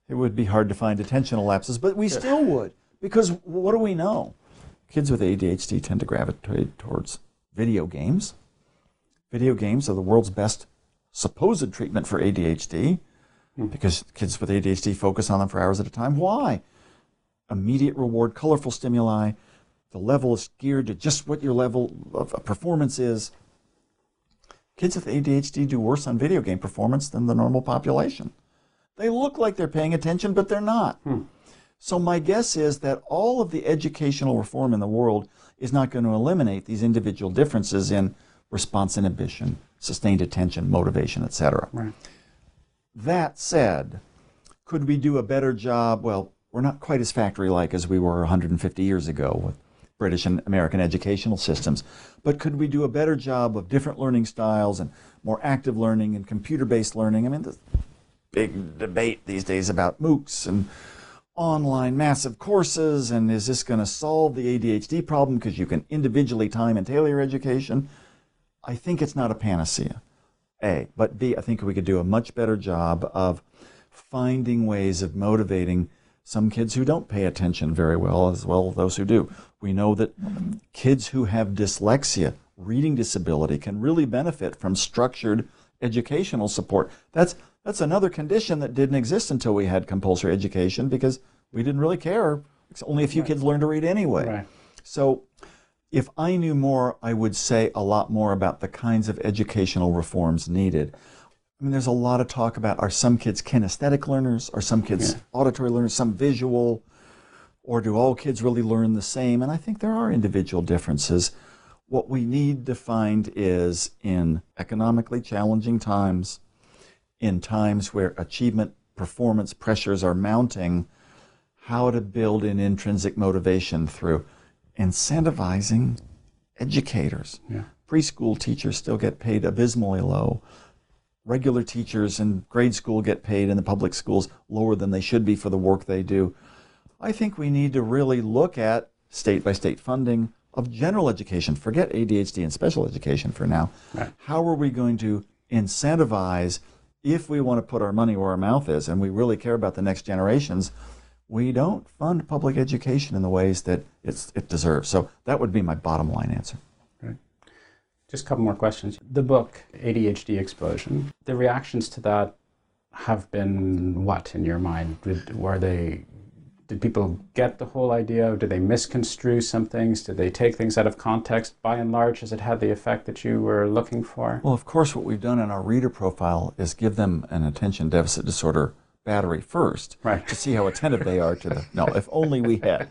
S2: it would be hard to find attentional lapses, but we still would. Because what do we know? Kids with ADHD tend to gravitate towards video games. Video games are the world's best supposed treatment for ADHD hmm. because kids with ADHD focus on them for hours at a time. Why? Immediate reward, colorful stimuli. The level is geared to just what your level of performance is. Kids with ADHD do worse on video game performance than the normal population. They look like they're paying attention, but they're not. Hmm. So my guess is that all of the educational reform in the world is not going to eliminate these individual differences in response inhibition, sustained attention, motivation, etc.
S1: Right.
S2: That said, could we do a better job? Well, we're not quite as factory like as we were 150 years ago with British and American educational systems. But could we do a better job of different learning styles and more active learning and computer based learning? I mean, the big debate these days about MOOCs and online massive courses and is this going to solve the ADHD problem because you can individually time and tailor education? I think it's not a panacea. A. But B, I think we could do a much better job of finding ways of motivating some kids who don't pay attention very well as well as those who do. We know that kids who have dyslexia, reading disability, can really benefit from structured educational support. That's that's another condition that didn't exist until we had compulsory education because we didn't really care. Only a few kids learned to read anyway.
S1: Right.
S2: So if I knew more, I would say a lot more about the kinds of educational reforms needed. I mean, there's a lot of talk about are some kids kinesthetic learners, are some kids auditory learners, some visual, or do all kids really learn the same? And I think there are individual differences. What we need to find is in economically challenging times, in times where achievement performance pressures are mounting, how to build in intrinsic motivation through incentivizing educators.
S1: Yeah.
S2: Preschool teachers still get paid abysmally low. Regular teachers in grade school get paid in the public schools lower than they should be for the work they do. I think we need to really look at state by state funding of general education. Forget ADHD and special education for now.
S1: Right.
S2: How are we going to incentivize if we want to put our money where our mouth is and we really care about the next generations? We don't fund public education in the ways that it's, it deserves. So that would be my bottom line answer.
S1: Just a couple more questions. The book, ADHD Explosion, the reactions to that have been what in your mind? Did, were they, did people get the whole idea? Did they misconstrue some things? Did they take things out of context? By and large, has it had the effect that you were looking for?
S2: Well, of course, what we've done in our reader profile is give them an attention deficit disorder battery first
S1: Right.
S2: to see how attentive they are to the. No, if only we had.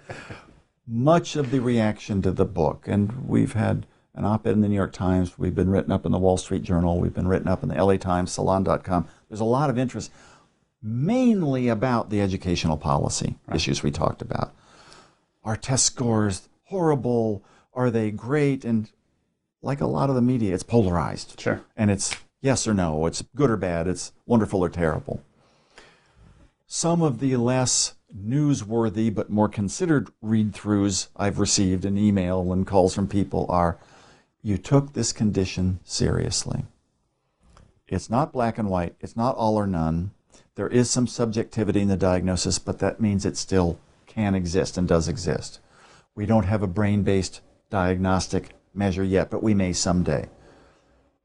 S2: Much of the reaction to the book, and we've had an op ed in the New York Times, we've been written up in the Wall Street Journal, we've been written up in the LA Times, Salon.com. There's a lot of interest, mainly about the educational policy issues we talked about. Are test scores horrible? Are they great? And like a lot of the media, it's polarized.
S1: Sure.
S2: And it's yes or no, it's good or bad, it's wonderful or terrible. Some of the less newsworthy but more considered read throughs I've received in email and calls from people are you took this condition seriously. It's not black and white, it's not all or none. There is some subjectivity in the diagnosis, but that means it still can exist and does exist. We don't have a brain based diagnostic measure yet, but we may someday.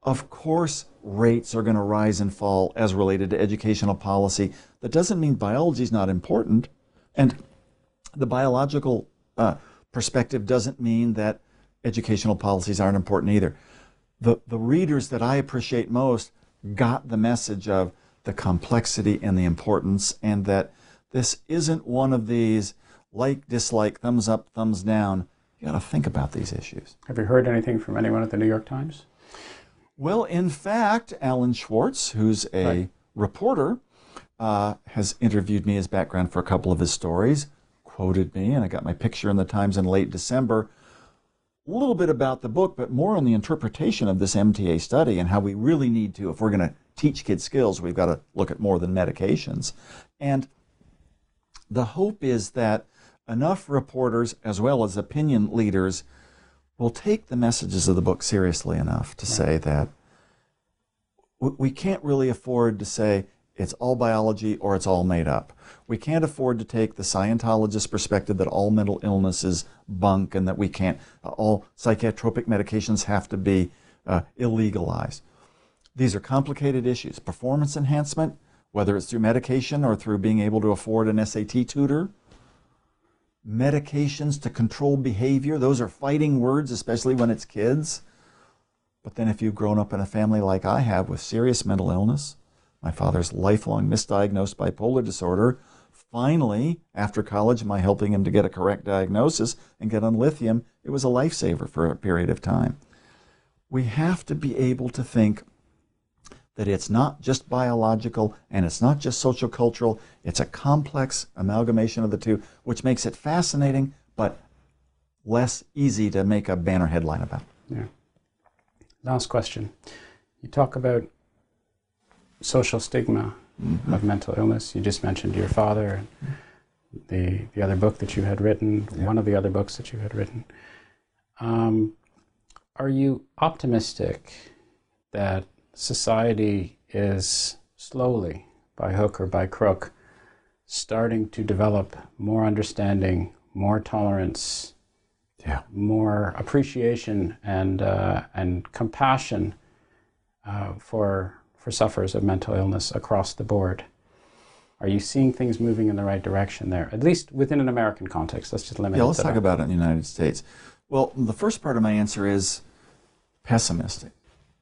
S2: Of course, rates are going to rise and fall as related to educational policy. That doesn't mean biology is not important. And the biological uh, perspective doesn't mean that educational policies aren't important either. The, the readers that I appreciate most got the message of the complexity and the importance, and that this isn't one of these like, dislike, thumbs up, thumbs down. You got to think about these issues.
S1: Have you heard anything from anyone at the New York Times?
S2: Well, in fact, Alan Schwarz, who's a
S1: Right.
S2: reporter, uh, has interviewed me as background for a couple of his stories, quoted me, and I got my picture in the Times in late December. A little bit about the book, but more on the interpretation of this MTA study and how we really need to, if we're going to teach kids skills, we've got to look at more than medications. And the hope is that enough reporters, as well as opinion leaders, will take the messages of the book seriously enough to say that we can't really afford to say it's all biology or it's all made up. We can't afford to take the Scientologist perspective that all mental illness is bunk and that we can't, all psychotropic medications have to be uh, illegalized. These are complicated issues. Performance enhancement, whether it's through medication or through being able to afford an SAT tutor, medications to control behavior, those are fighting words, especially when it's kids. But then if you've grown up in a family like I have with serious mental illness, my father's lifelong misdiagnosed bipolar disorder, finally, after college, my helping him to get a correct diagnosis and get on lithium, it was a lifesaver for a period of time. We have to be able to think that it's not just biological and it's not just social cultural, it's a complex amalgamation of the two, which makes it fascinating but less easy to make a banner headline about.
S1: Yeah. Last question. You talk about social stigma mm-hmm. of mental illness. You just mentioned your father, the the other book that you had written, yeah. one of the other books that you had written. Um, are you optimistic that society is slowly, by hook or by crook, starting to develop more understanding, more tolerance,
S2: yeah.
S1: more appreciation and uh, and compassion uh, for for sufferers of mental illness across the board. Are you seeing things moving in the right direction there? At least within an American context. Let's just limit.
S2: Yeah, let's talk that. about it in the United States. Well, the first part of my answer is pessimistic.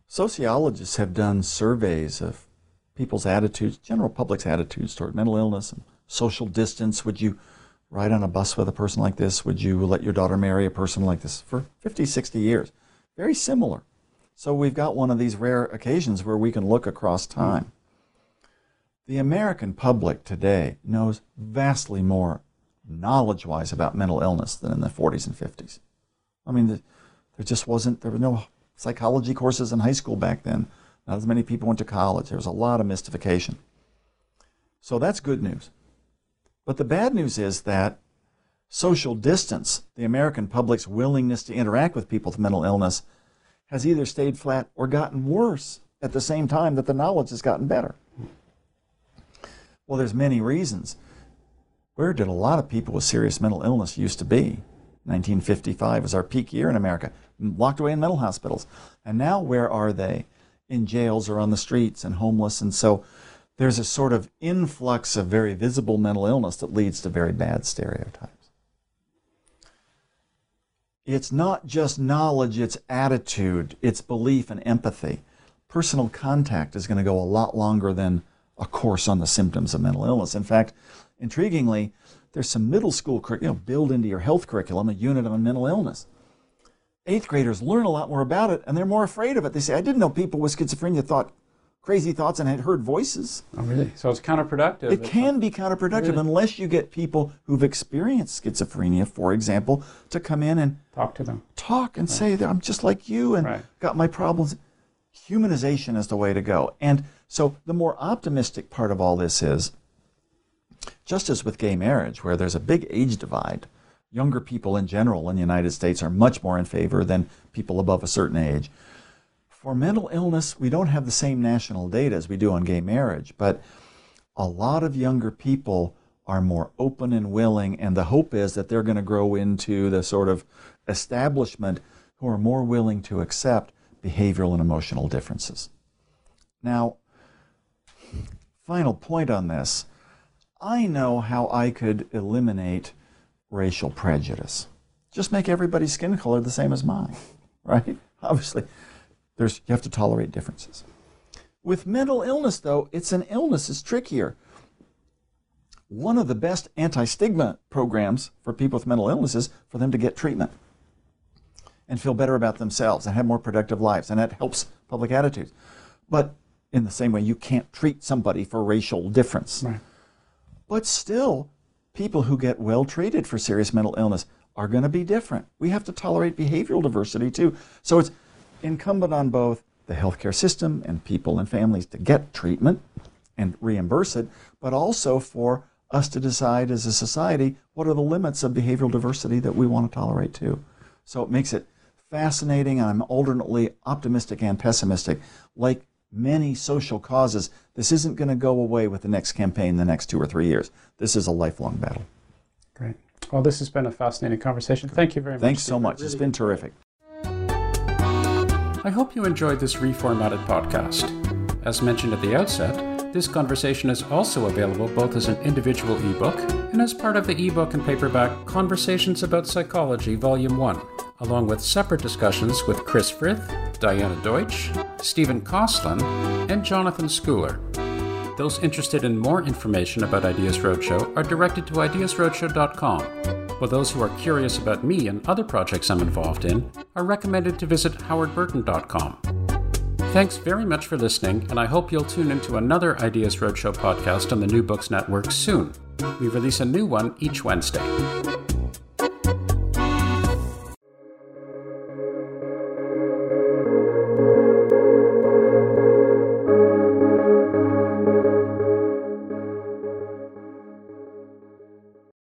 S2: Sociologists have done surveys of people's attitudes, general public's attitudes toward mental illness and social distance. Would you ride on a bus with a person like this? Would you let your daughter marry a person like this? For 50, 60 years. Very similar. So we've got one of these rare occasions where we can look across hmm. time. The American public today knows vastly more knowledge wise about mental illness than in the 40s and 50s. I mean, there just wasn't, there were no psychology courses in high school back then. Not as many people went to college. There was a lot of mystification. So that's good news. But the bad news is that social distance, the American public's willingness to interact with people with mental illness, has either stayed flat or gotten worse at the same time that the knowledge has gotten better. Well, there's many reasons. Where did a lot of people with serious mental illness used to be? 1955 was our peak year in America, locked away in mental hospitals. And now where are they? In jails or on the streets and homeless. And so there's a sort of influx of very visible mental illness that leads to very bad stereotypes it's not just knowledge, it's attitude, it's belief and empathy. Personal contact is going to go a lot longer than a course on the symptoms of mental illness. In fact, intriguingly, there's some middle school curriculum, you know, build into your health curriculum a unit on mental illness. Eighth graders learn a lot more about it and they're more afraid of it. They say, I didn't know people with schizophrenia thought crazy thoughts and had heard voices.
S1: Oh, really? So it's counterproductive.
S2: It can be counterproductive really? unless you get people who've experienced schizophrenia, for example, to come in and
S1: talk to them.
S2: Talk and right. say that I'm just like you and right. got my problems. Humanization is the way to go. And so the more optimistic part of all this is just as with gay marriage, where there's a big age divide, younger people in general in the United States are much more in favor than people above a certain age for mental illness, we don't have the same national data as we do on gay marriage, but a lot of younger people are more open and willing, and the hope is that they're going to grow into the sort of establishment who are more willing to accept behavioral and emotional differences. Now, final point on this I know how I could eliminate racial prejudice. Just make everybody's skin color the same as mine, right? Obviously, there's, you have to tolerate differences. With mental illness, though, it's an illness, it's trickier. One of the best anti stigma programs for people with mental illnesses for them to get treatment and feel better about themselves and have more productive lives, and that helps public attitudes. But in the same way, you can't treat somebody for racial difference. Right. But still, people who get well treated for serious mental illness are going to be different. We have to tolerate behavioral diversity too. So it's incumbent on both the healthcare system and people and families to get treatment and reimburse it, but also for us to decide as a society what are the limits of behavioral diversity that we want to tolerate too. So it makes it fascinating, and I'm alternately optimistic and pessimistic. Like many social causes, this isn't going to go away with the next campaign in the next two or three years. This is a lifelong battle.
S1: Great. Well, this has been a fascinating conversation. Thank you very much.
S2: Thanks so much. It's been terrific.
S1: I hope you enjoyed this reformatted podcast. As mentioned at the outset, this conversation is also available both as an individual ebook and as part of the ebook and paperback Conversations About Psychology Volume 1, along with separate discussions with Chris Frith, Diana Deutsch, Stephen Kosslyn, and Jonathan Schooler. Those interested in more information about Ideas Roadshow are directed to ideasroadshow.com, while those who are curious about me and other projects I'm involved in are recommended to visit howardburton.com. Thanks very much for listening, and I hope you'll tune into another Ideas Roadshow podcast on the New Books Network soon. We release a new one each Wednesday.